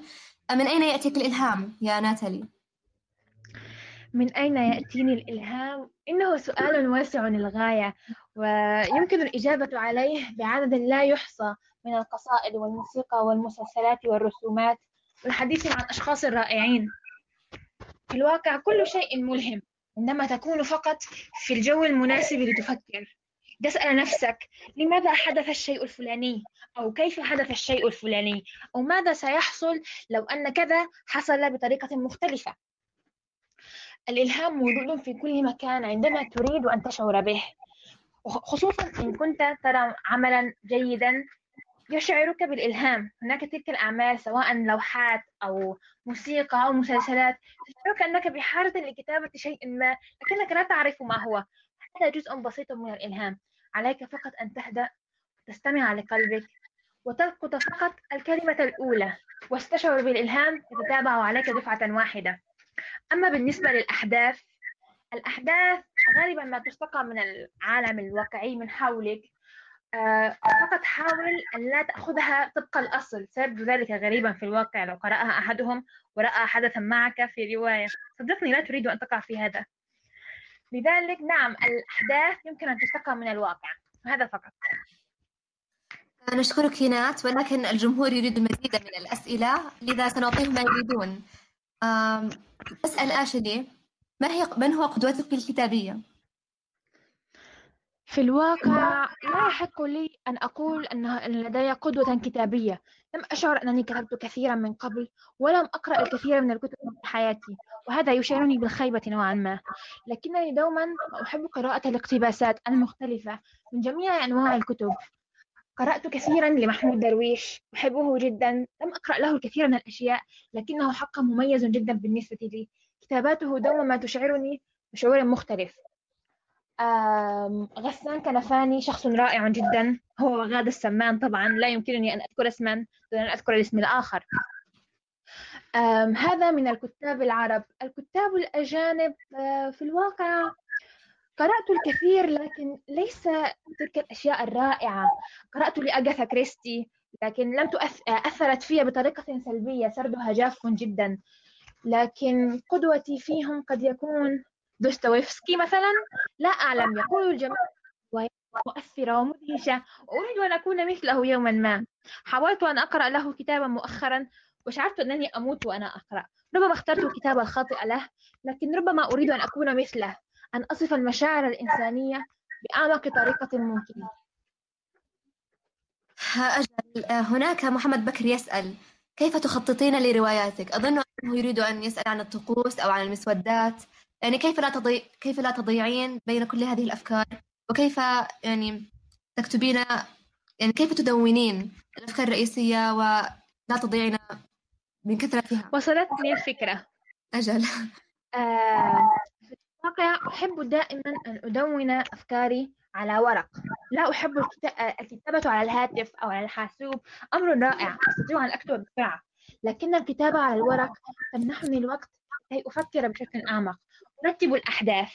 من أين يأتيك الإلهام يا ناتالي؟ من أين يأتيني الإلهام؟ إنه سؤال واسع للغاية ويمكن الإجابة عليه بعدد لا يحصى من القصائد والموسيقى والمسلسلات والرسومات والحديث عن أشخاص رائعين. في الواقع كل شيء ملهم عندما تكون فقط في الجو المناسب لتفكر. تسأل نفسك لماذا حدث الشيء الفلاني؟ أو كيف حدث الشيء الفلاني؟ أو ماذا سيحصل لو أن كذا حصل بطريقة مختلفة؟ الإلهام موجود في كل مكان عندما تريد أن تشعر به خصوصا إن كنت ترى عملا جيدا يشعرك بالإلهام. هناك تلك الأعمال سواء لوحات أو موسيقى أو مسلسلات تشعرك أنك بحاجة لكتابة شيء ما لكنك لا تعرف ما هو. هذا جزء بسيط من الإلهام. عليك فقط أن تهدأ تستمع لقلبك وتلقط فقط الكلمة الأولى واستشعر بالإلهام يتتابع عليك دفعة واحدة. أما بالنسبة للأحداث الأحداث غالبا ما تستقى من العالم الواقعي من حولك. آه، فقط حاول أن لا تأخذها طبق الأصل. سيبدو ذلك غريبا في الواقع لو قرأها أحدهم ورأى حدثا معك في رواية. صدقني لا تريد أن تقع في هذا. لذلك نعم الأحداث يمكن أن تستقى من الواقع. هذا فقط. نشكرك هنات ولكن الجمهور يريد المزيد من الأسئلة لذا سنعطيهم ما يريدون. أسأل آشلي ما هي من هو قدوتك الكتابية؟ في الواقع لا يحق لي أن أقول أن لدي قدوة كتابية. لم أشعر أنني كتبت كثيرا من قبل ولم أقرأ الكثير من الكتب في حياتي وهذا يشعرني بالخيبة نوعا ما. لكنني دوما أحب قراءة الاقتباسات المختلفة من جميع أنواع الكتب. قرأت كثيرا لمحمود درويش أحبه جدا لم أقرأ له الكثير من الأشياء لكنه حقا مميز جدا بالنسبة لي. كتاباته دوما ما تشعرني بشعور مختلف. غسان كنفاني شخص رائع جدا. هو غادة السمان طبعا لا يمكنني أن أذكر اسما دون أن أذكر الاسم الآخر. هذا من الكتاب العرب. الكتاب الأجانب آه، في الواقع قرأت الكثير لكن ليس تلك الأشياء الرائعة. قرأت لأغاثا كريستي لكن لم أثرت في بطريقة سلبية. سردها جاف جدا. لكن قدوتي فيهم قد يكون دوستويفسكي مثلا. لا أعلم. يقول الجميع مؤثرة ومدهشة. وأريد أن أكون مثله يوما ما. حاولت أن أقرأ له كتابا مؤخرا وشعرت أنني أموت وأنا أقرأ. ربما اخترت الكتاب الخاطئ له لكن ربما أريد أن أكون مثله. أن أصف المشاعر الإنسانية بأعمق طريقة ممكنة. أجل هناك محمد بكر يسأل كيف تخططين لرواياتك؟ أظن أنه يريد أن يسأل عن الطقوس أو عن المسودات. يعني كيف لا تضيع كيف لا تضيعين بين كل هذه الأفكار؟ وكيف يعني تكتبين يعني كيف تدونين الأفكار الرئيسية ولا تضيعين من كثرتها وصلتني الفكرة. أجل. آه الواقع أحب دائما أن أدون أفكاري على ورق. لا أحب الكتابة على الهاتف أو على الحاسوب. أمر رائع. أستطيع أن أكتب بسرعة. لكن الكتابة على الورق تمنحني الوقت كي أفكر بشكل أعمق. أرتب الأحداث.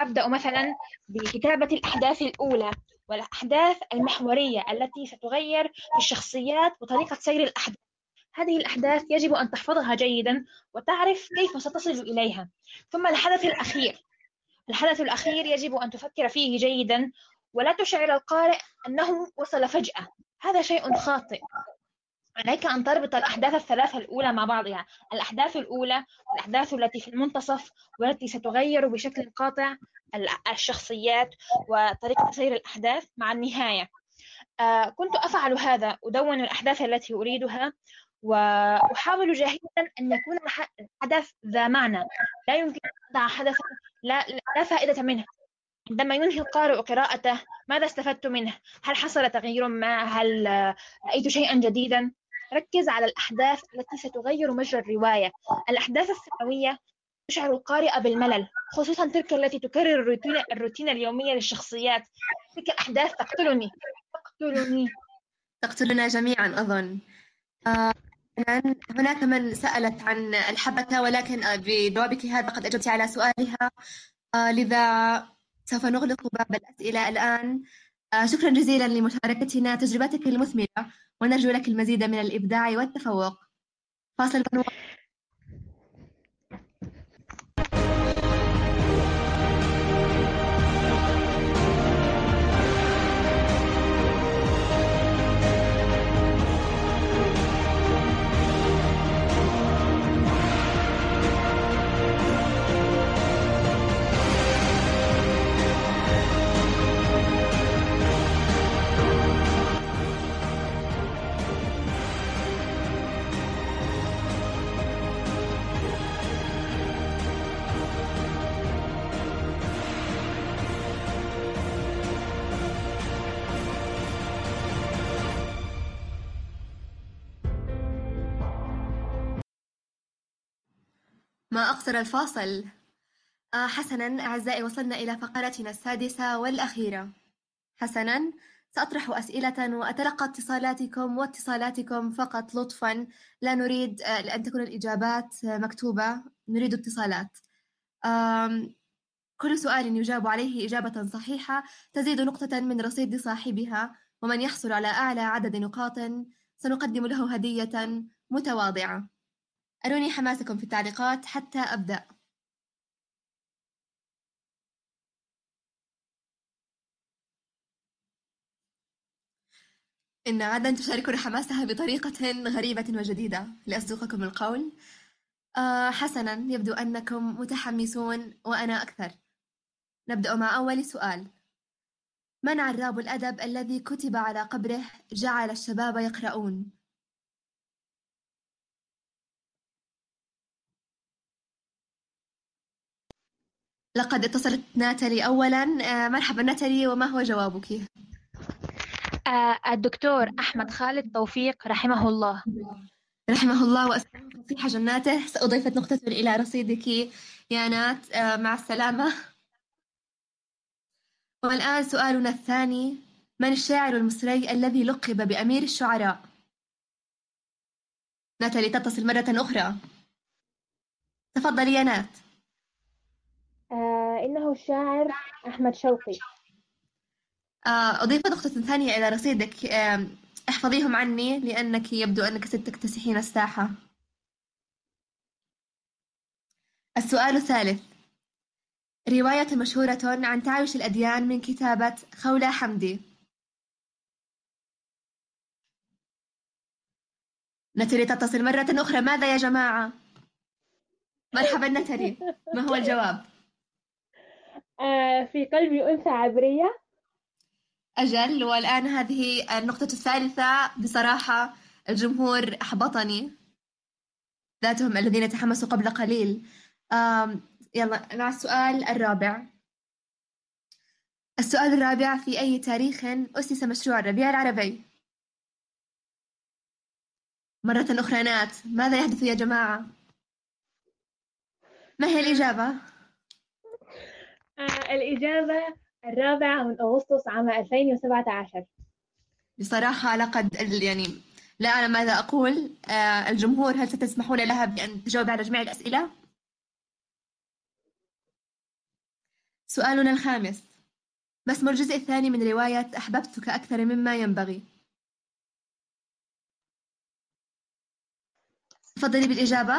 أبدأ مثلا بكتابة الأحداث الأولى والأحداث المحورية التي ستغير في الشخصيات وطريقة سير الأحداث. هذه الأحداث يجب أن تحفظها جيدا وتعرف كيف ستصل إليها. ثم الحدث الأخير. الحدث الأخير يجب أن تفكر فيه جيدا ولا تشعر القارئ أنه وصل فجأة. هذا شيء خاطئ. عليك أن تربط الأحداث الثلاثة الأولى مع بعضها الأحداث الأولى الأحداث التي في المنتصف والتي ستغير بشكل قاطع الشخصيات وطريقة سير الأحداث مع النهاية. آه، كنت أفعل هذا أدون الأحداث التي أريدها. وأحاول جاهدا أن يكون الحدث ذا معنى. لا يمكن أن حدثا لا, لا فائدة منه. عندما ينهي القارئ قراءته ماذا استفدت منه؟ هل حصل تغيير ما؟ هل رأيت شيئا جديدا؟ ركز على الأحداث التي ستغير مجرى الرواية. الأحداث الثانوية تشعر القارئ بالملل خصوصا تلك التي تكرر الروتين, الروتين اليومية للشخصيات. تلك الأحداث تقتلني. تقتلني. تقتلنا جميعا أظن. آه هناك من سألت عن الحبكة ولكن بجوابك هذا قد أجبت على سؤالها. آه لذا سوف نغلق باب الأسئلة الآن. آه شكرا جزيلا لمشاركتنا تجربتك المثمرة ونرجو لك المزيد من الإبداع والتفوق. فاصل أقصر الفاصل. آه حسنا أعزائي وصلنا إلى فقرتنا السادسة والأخيرة. حسنا سأطرح أسئلة وأتلقى اتصالاتكم واتصالاتكم فقط لطفا. لا نريد آه، أن تكون الإجابات آه، مكتوبة. نريد اتصالات. كل سؤال يجاب عليه إجابة صحيحة تزيد نقطة من رصيد صاحبها ومن يحصل على أعلى عدد نقاط سنقدم له هدية متواضعة. أروني حماسكم في التعليقات حتى أبدأ. إن عدن تشاركنا حماسها بطريقة غريبة وجديدة لأصدقكم القول. آه حسنا يبدو أنكم متحمسون وأنا أكثر. نبدأ مع أول سؤال. من عراب الأدب الذي كتب على قبره جعل الشباب يقرؤون؟ لقد اتصلت ناتالي أولا. آه، مرحبا ناتالي وما هو جوابك؟ آه، الدكتور أحمد خالد توفيق رحمه الله. رحمه الله وأسأله فصيح جناته. سأضيفت نقطة إلى رصيدك. يا نات آه، مع السلامة. والآن سؤالنا الثاني. من الشاعر المصري الذي لقب بأمير الشعراء؟ ناتالي تتصل مرة أخرى. تفضلي يا نات. آه إنه الشاعر أحمد شوقي. آه، أضيف نقطة ثانية إلى رصيدك. احفظيهم عني لأنك يبدو أنك ستكتسحين الساحة. السؤال الثالث. رواية مشهورة عن تعايش الأديان من كتابة خولة حمدي. نتري تتصل مرة أخرى. ماذا يا جماعة؟ مرحبا نتري. ما هو الجواب؟ آه في قلبي أنثى عبرية أجل والآن هذه النقطة الثالثة بصراحة الجمهور أحبطني ذاتهم الذين تحمسوا قبل قليل يلا مع السؤال الرابع السؤال الرابع في أي تاريخ أسس مشروع الربيع العربي؟ مرة أخرى نات ماذا يحدث يا جماعة؟ ما هي الإجابة؟ آه الإجابة الرابع من أغسطس عام 2017 بصراحة لقد يعني لا أعلم ماذا أقول. آه الجمهور هل ستسمحون لها بأن تجاوب على جميع الأسئلة؟ سؤالنا الخامس. ما اسم الجزء الثاني من رواية أحببتك أكثر مما ينبغي؟ تفضلي بالإجابة.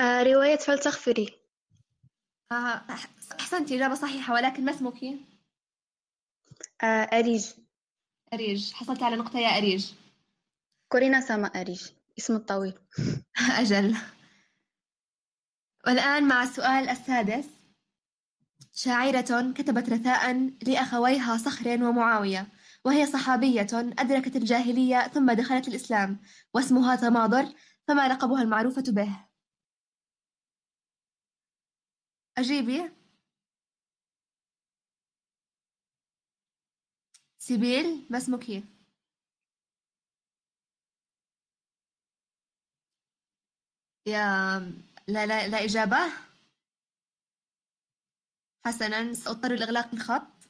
آه رواية فلتغفري أحسنتي إجابة صحيحة ولكن ما اسمك؟ آه أريج. أريج. حصلت على نقطة يا أريج. كورينا سما أريج اسم الطويل. أجل. والآن مع السؤال السادس. شاعرة كتبت رثاء لأخويها صخر ومعاوية وهي صحابية أدركت الجاهلية ثم دخلت الإسلام واسمها تماضر فما لقبها المعروفة به؟ أجيبي؟ سيبيل ما اسمك يا لا لا لا إجابة. حسنا سأضطر لإغلاق الخط.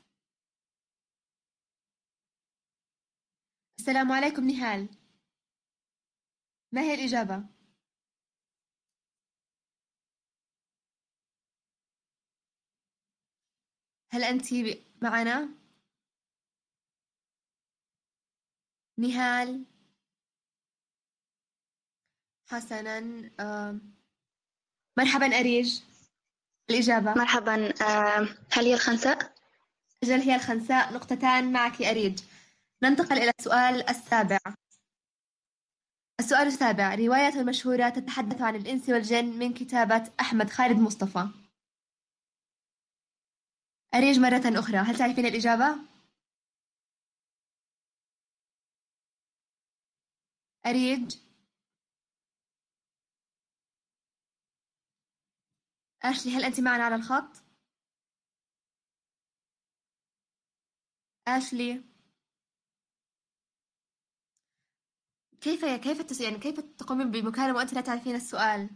السلام عليكم نهال. ما هي الإجابة؟ هل أنت معنا؟ نهال. حسنا مرحبا أريج. الإجابة. مرحبا هل هي الخنساء؟ أجل هي الخنساء. نقطتان معك أريج. ننتقل إلى السؤال السابع. السؤال السابع. رواية مشهورة تتحدث عن الإنس والجن من كتابة أحمد خالد مصطفى. أريج مرة أخرى هل تعرفين الإجابة؟ أريج أشلي هل أنت معنا على الخط؟ أشلي كيف كيف يعني كيف تقومين بمكالمة وأنت لا تعرفين السؤال؟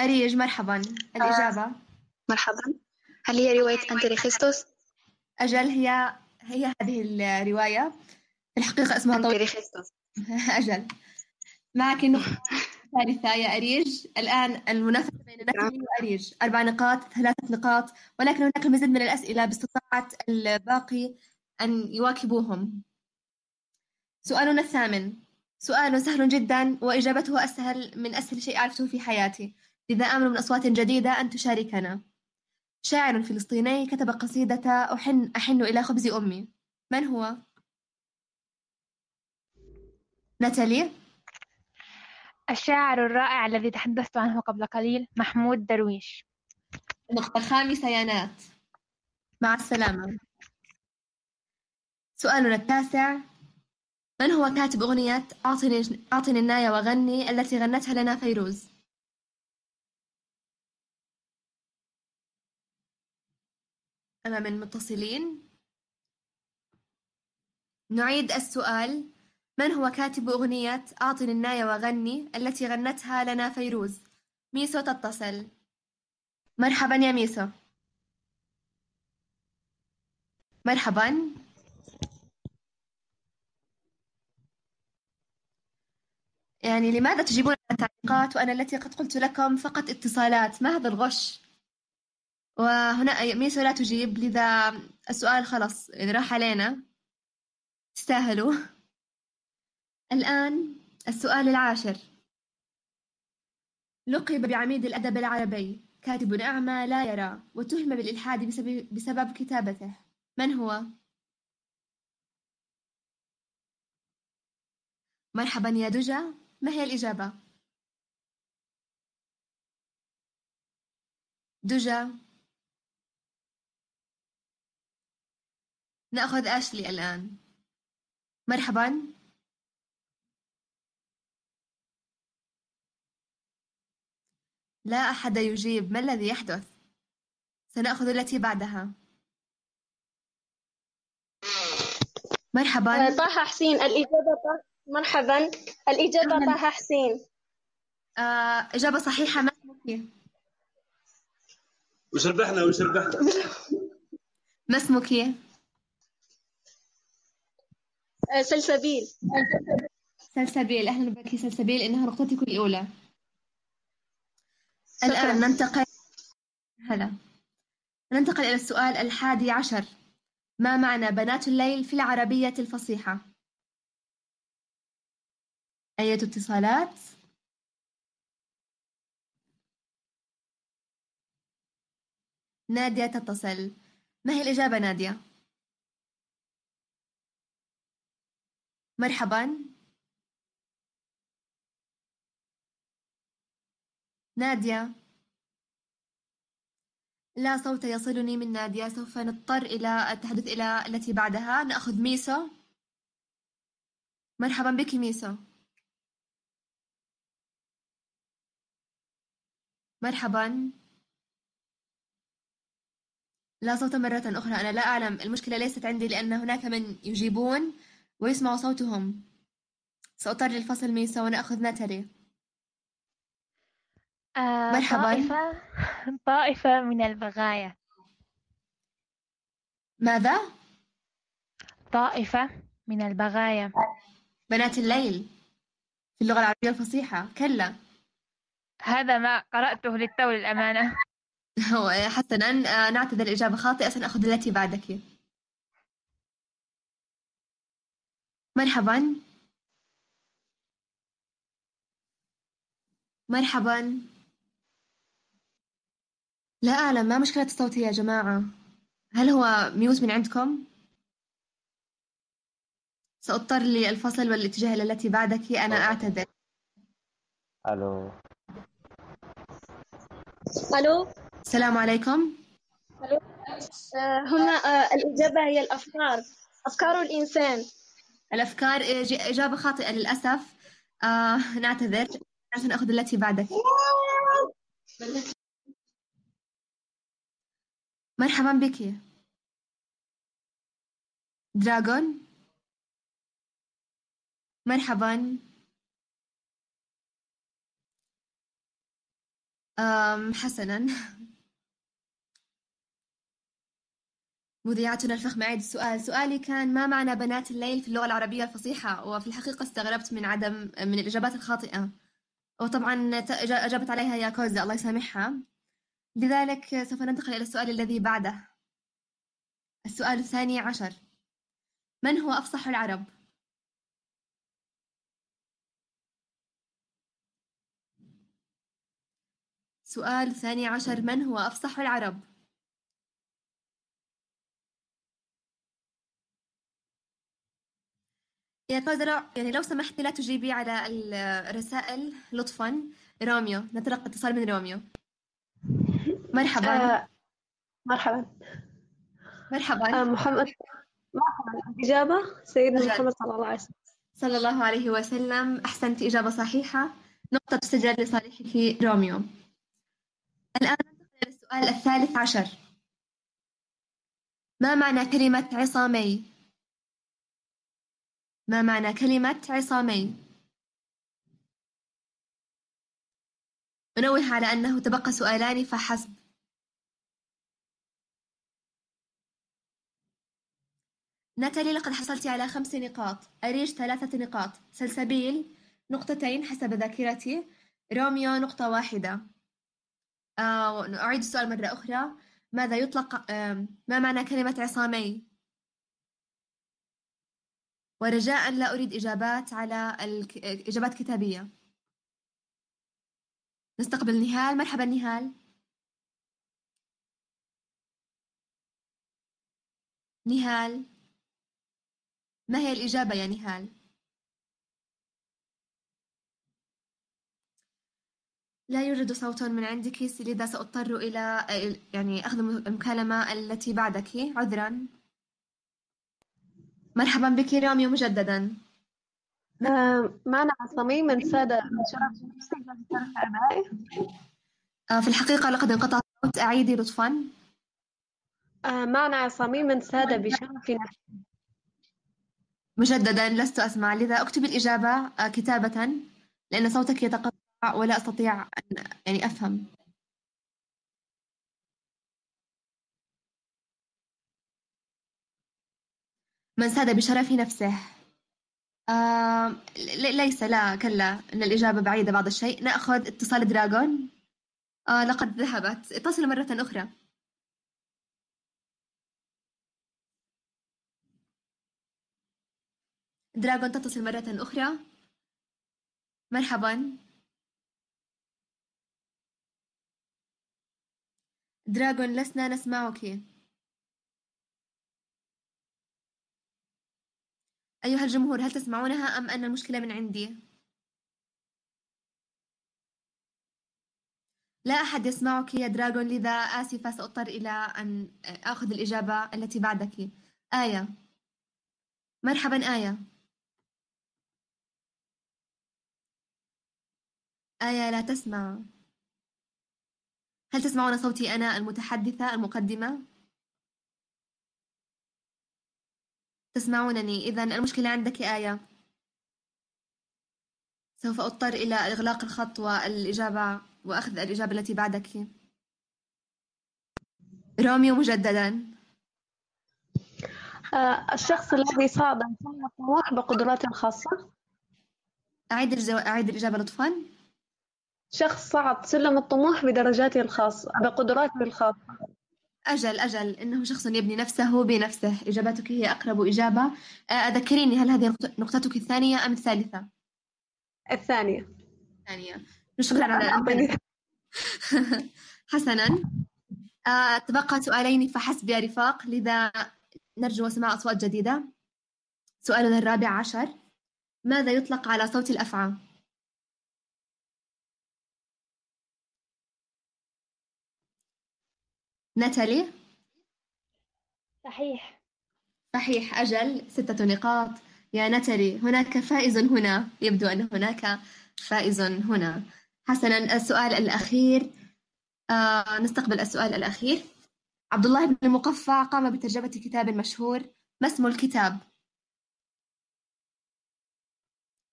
أريج مرحبا الإجابة مرحبا. هل هي رواية أنتريخستوس؟ أجل هي هي هذه الرواية. في الحقيقة اسمها طويل. أنتريخستوس أجل. معك النقطة الثالثة يا أريج. الآن المنافسة بين نتلي وأريج. أربع نقاط ثلاث نقاط. ولكن هناك المزيد من الأسئلة باستطاعة الباقي أن يواكبوهم. سؤالنا الثامن. سؤال سهل جدا وإجابته أسهل من أسهل شيء عرفته في حياتي. لذا آمل من أصوات جديدة أن تشاركنا. شاعر فلسطيني كتب قصيدة أحن أحن إلى خبز أمي. من هو؟ ناتالي؟ الشاعر الرائع الذي تحدثت عنه قبل قليل محمود درويش. النقطة الخامسة يا نات. مع السلامة. سؤالنا التاسع. من هو كاتب أغنية أعطني أعطني الناية وغني التي غنتها لنا فيروز؟ أنا من متصلين. نعيد السؤال. من هو كاتب أغنية أعطني الناية وغني التي غنتها لنا فيروز؟ ميسو تتصل. مرحبا يا ميسو. مرحبا. يعني لماذا تجيبون التعليقات؟ وأنا التي قد قلت لكم فقط اتصالات. ما هذا الغش؟ وهنا ميسو لا تجيب لذا السؤال خلص يعني راح علينا تستاهلوا. الآن السؤال العاشر. لقب بعميد الأدب العربي. كاتب أعمى لا يرى واتهم بالإلحاد بسبب, بسبب كتابته. من هو؟ مرحبا يا دجا. ما هي الإجابة؟ دجا. نأخذ أشلي الآن. مرحبا. لا أحد يجيب. ما الذي يحدث؟ سنأخذ التي بعدها. مرحبا. آه، طه حسين الإجابة طه مرحبا. الإجابة أهلاً. طه حسين. آه، إجابة صحيحة. ما اسمك؟ وش ربحنا وش ربحنا ما اسمك؟ آه، سلسبيل. سلسبيل. أهلا بك سلسبيل. إنها نقطتك الأولى الآن ننتقل هلا ننتقل إلى السؤال الحادي عشر. ما معنى بنات الليل في العربية الفصيحة؟ أية اتصالات؟ نادية تتصل. ما هي الإجابة نادية؟ مرحبا. نادية. لا صوت يصلني من نادية. سوف نضطر إلى التحدث إلى التي بعدها. نأخذ ميسو. مرحبا بك ميسو. مرحبا. لا صوت مرة أخرى. أنا لا أعلم. المشكلة ليست عندي لأن هناك من يجيبون. ويسمع صوتهم. سأضطر للفصل ميسو ونأخذ ناتالي آه، مرحباً. طائفة. طائفة من البغايا. ماذا؟ طائفة من البغايا. بنات الليل. في اللغة العربية الفصيحة. كلا. هذا ما قرأته للتو للأمانة حسنا. آه، نعتذر. الإجابة خاطئة. سنأخذ التي بعدك. مرحبا. مرحبا. لا أعلم ما مشكلة الصوت يا جماعة. هل هو ميوت من عندكم؟ سأضطر للفصل والاتجاه إلى التي بعدك. أنا أعتذر. ألو. ألو. السلام عليكم. آه، هنا آه، الإجابة هي الأفكار. أفكار الإنسان. الأفكار إج- إجابة خاطئة للأسف. آه نعتذر. سنأخذ التي بعدك. مرحبا بك. دراغون. مرحبا. حسنا. مذيعتنا الفخمة أعيد السؤال سؤالي كان ما معنى بنات الليل في اللغة العربية الفصيحة؟ وفي الحقيقة استغربت من عدم من الإجابات الخاطئة. وطبعا أجابت عليها يا كوزا الله يسامحها. لذلك سوف ننتقل إلى السؤال الذي بعده. السؤال الثاني عشر. من هو أفصح العرب؟ سؤال الثاني عشر. من هو أفصح العرب؟ يا كوزرا يعني لو سمحتي لا تجيبي على الرسائل لطفا. روميو نتلقى اتصال من روميو مرحبا. آه، مرحبا. مرحبا. آه، محمد مرحبا. الإجابة سيدنا أجل. محمد صلى الله عليه وسلم. صلى الله عليه وسلم. أحسنت إجابة صحيحة. نقطة تسجل لصالحك روميو الآن ننتقل إلى السؤال الثالث عشر. ما معنى كلمة عصامي؟ ما معنى كلمة عصامي؟ أنوه على أنه تبقى سؤالان فحسب. ناتالي لقد حصلت على خمس نقاط. أريج ثلاثة نقاط. سلسبيل نقطتين حسب ذاكرتي. روميو نقطة واحدة. آه، أعيد السؤال مرة أخرى. ماذا يطلق ما معنى كلمة عصامي ورجاء لا أريد إجابات على. إجابات كتابية. نستقبل نهال. مرحبا نهال. نهال. ما هي الإجابة يا نهال؟ لا يوجد صوت من عندك لذا سأضطر إلى يعني أخذ المكالمة التي بعدك. عذرا. مرحبا بك راميو مجددا. آه، معنى صميم من سادة آه، في الحقيقة لقد انقطع الصوت أعيدي لطفا. آه، معنى صميم من سادة بشرف مجددا لست أسمع. لذا أكتب الإجابة كتابة لأن صوتك يتقطع ولا أستطيع أن يعني أفهم. من ساد بشرف نفسه. آه ليس لا كلا إن الإجابة بعيدة بعض الشيء. نأخذ اتصال دراغون. آه لقد ذهبت. اتصل مرة أخرى. دراغون تتصل مرة أخرى. مرحبا. دراغون لسنا نسمعك. أيها الجمهور هل تسمعونها أم أن المشكلة من عندي؟ لا أحد يسمعك يا دراغون لذا آسفة سأضطر إلى أن آخذ الإجابة التي بعدك آية مرحبا آية آية لا تسمع هل تسمعون صوتي أنا المتحدثة المقدمة؟ تسمعونني؟ إذا المشكلة عندك آية. سوف أضطر إلى إغلاق الخط والإجابة وأخذ الإجابة التي بعدك. روميو مجددا. آه، الشخص الذي صعد سلم الطموح بقدراته الخاصة. أعيد الجو... أعيد الإجابة لطفا. شخص صعد سلم الطموح بدرجاته الخاصة بقدراته الخاصة. أجل أجل. إنه شخص يبني نفسه بنفسه. إجابتك هي أقرب إجابة. آه، أذكريني هل هذه نقط- نقطتك الثانية أم الثالثة؟ الثانية. الثانية. شكرا على حسنا. آه، تبقى سؤالين فحسب يا رفاق. لذا نرجو سماع أصوات جديدة. سؤالنا الرابع عشر. ماذا يطلق على صوت الأفعى؟ ناتالي؟ صحيح. صحيح أجل ستة نقاط. يا ناتالي هناك فائز هنا. يبدو أن هناك فائز هنا. حسنا السؤال الأخير آه نستقبل السؤال الأخير. عبد الله بن المقفع قام بترجمة كتاب مشهور. ما اسم الكتاب؟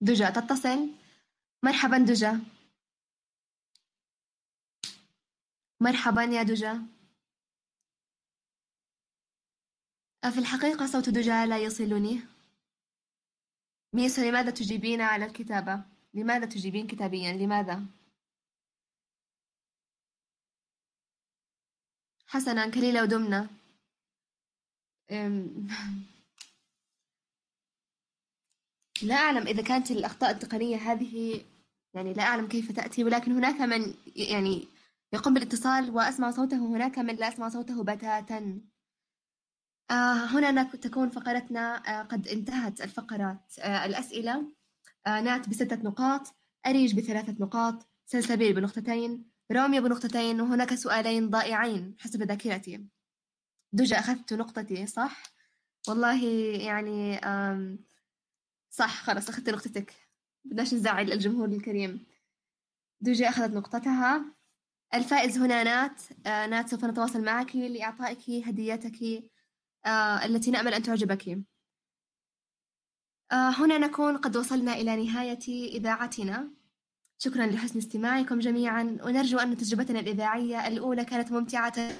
دجا تتصل. مرحبا دجا. مرحبا يا دجى في الحقيقة صوت دجى لا يصلني ميسا لماذا تجيبين على الكتابة؟ لماذا تجيبين كتابيا؟ لماذا؟ حسنا كليلة ودمنة لا أعلم إذا كانت الأخطاء التقنية هذه يعني لا أعلم كيف تأتي ولكن هناك من يعني يقوم بالاتصال وأسمع صوته هناك من لا أسمع صوته بتاتا هنا تكون فقرتنا آه قد انتهت الفقرات. آه الأسئلة آه نأت بستة نقاط أريج بثلاثة نقاط سلسبيل بنقطتين روميو بنقطتين وهناك سؤالين ضائعين حسب ذاكرتي. دجا أخذت نقطتي صح؟ والله يعني صح خلاص أخذت نقطتك. بدناش نزعل الجمهور الكريم. دوجي أخذت نقطتها. الفائز هنا نأت آه نأت سوف نتواصل معك لإعطائك هديتك آه التي نأمل أن تعجبك. آه هنا نكون قد وصلنا إلى نهاية إذاعتنا. شكرا لحسن استماعكم جميعا. ونرجو أن تجربتنا الإذاعية الأولى كانت ممتعة.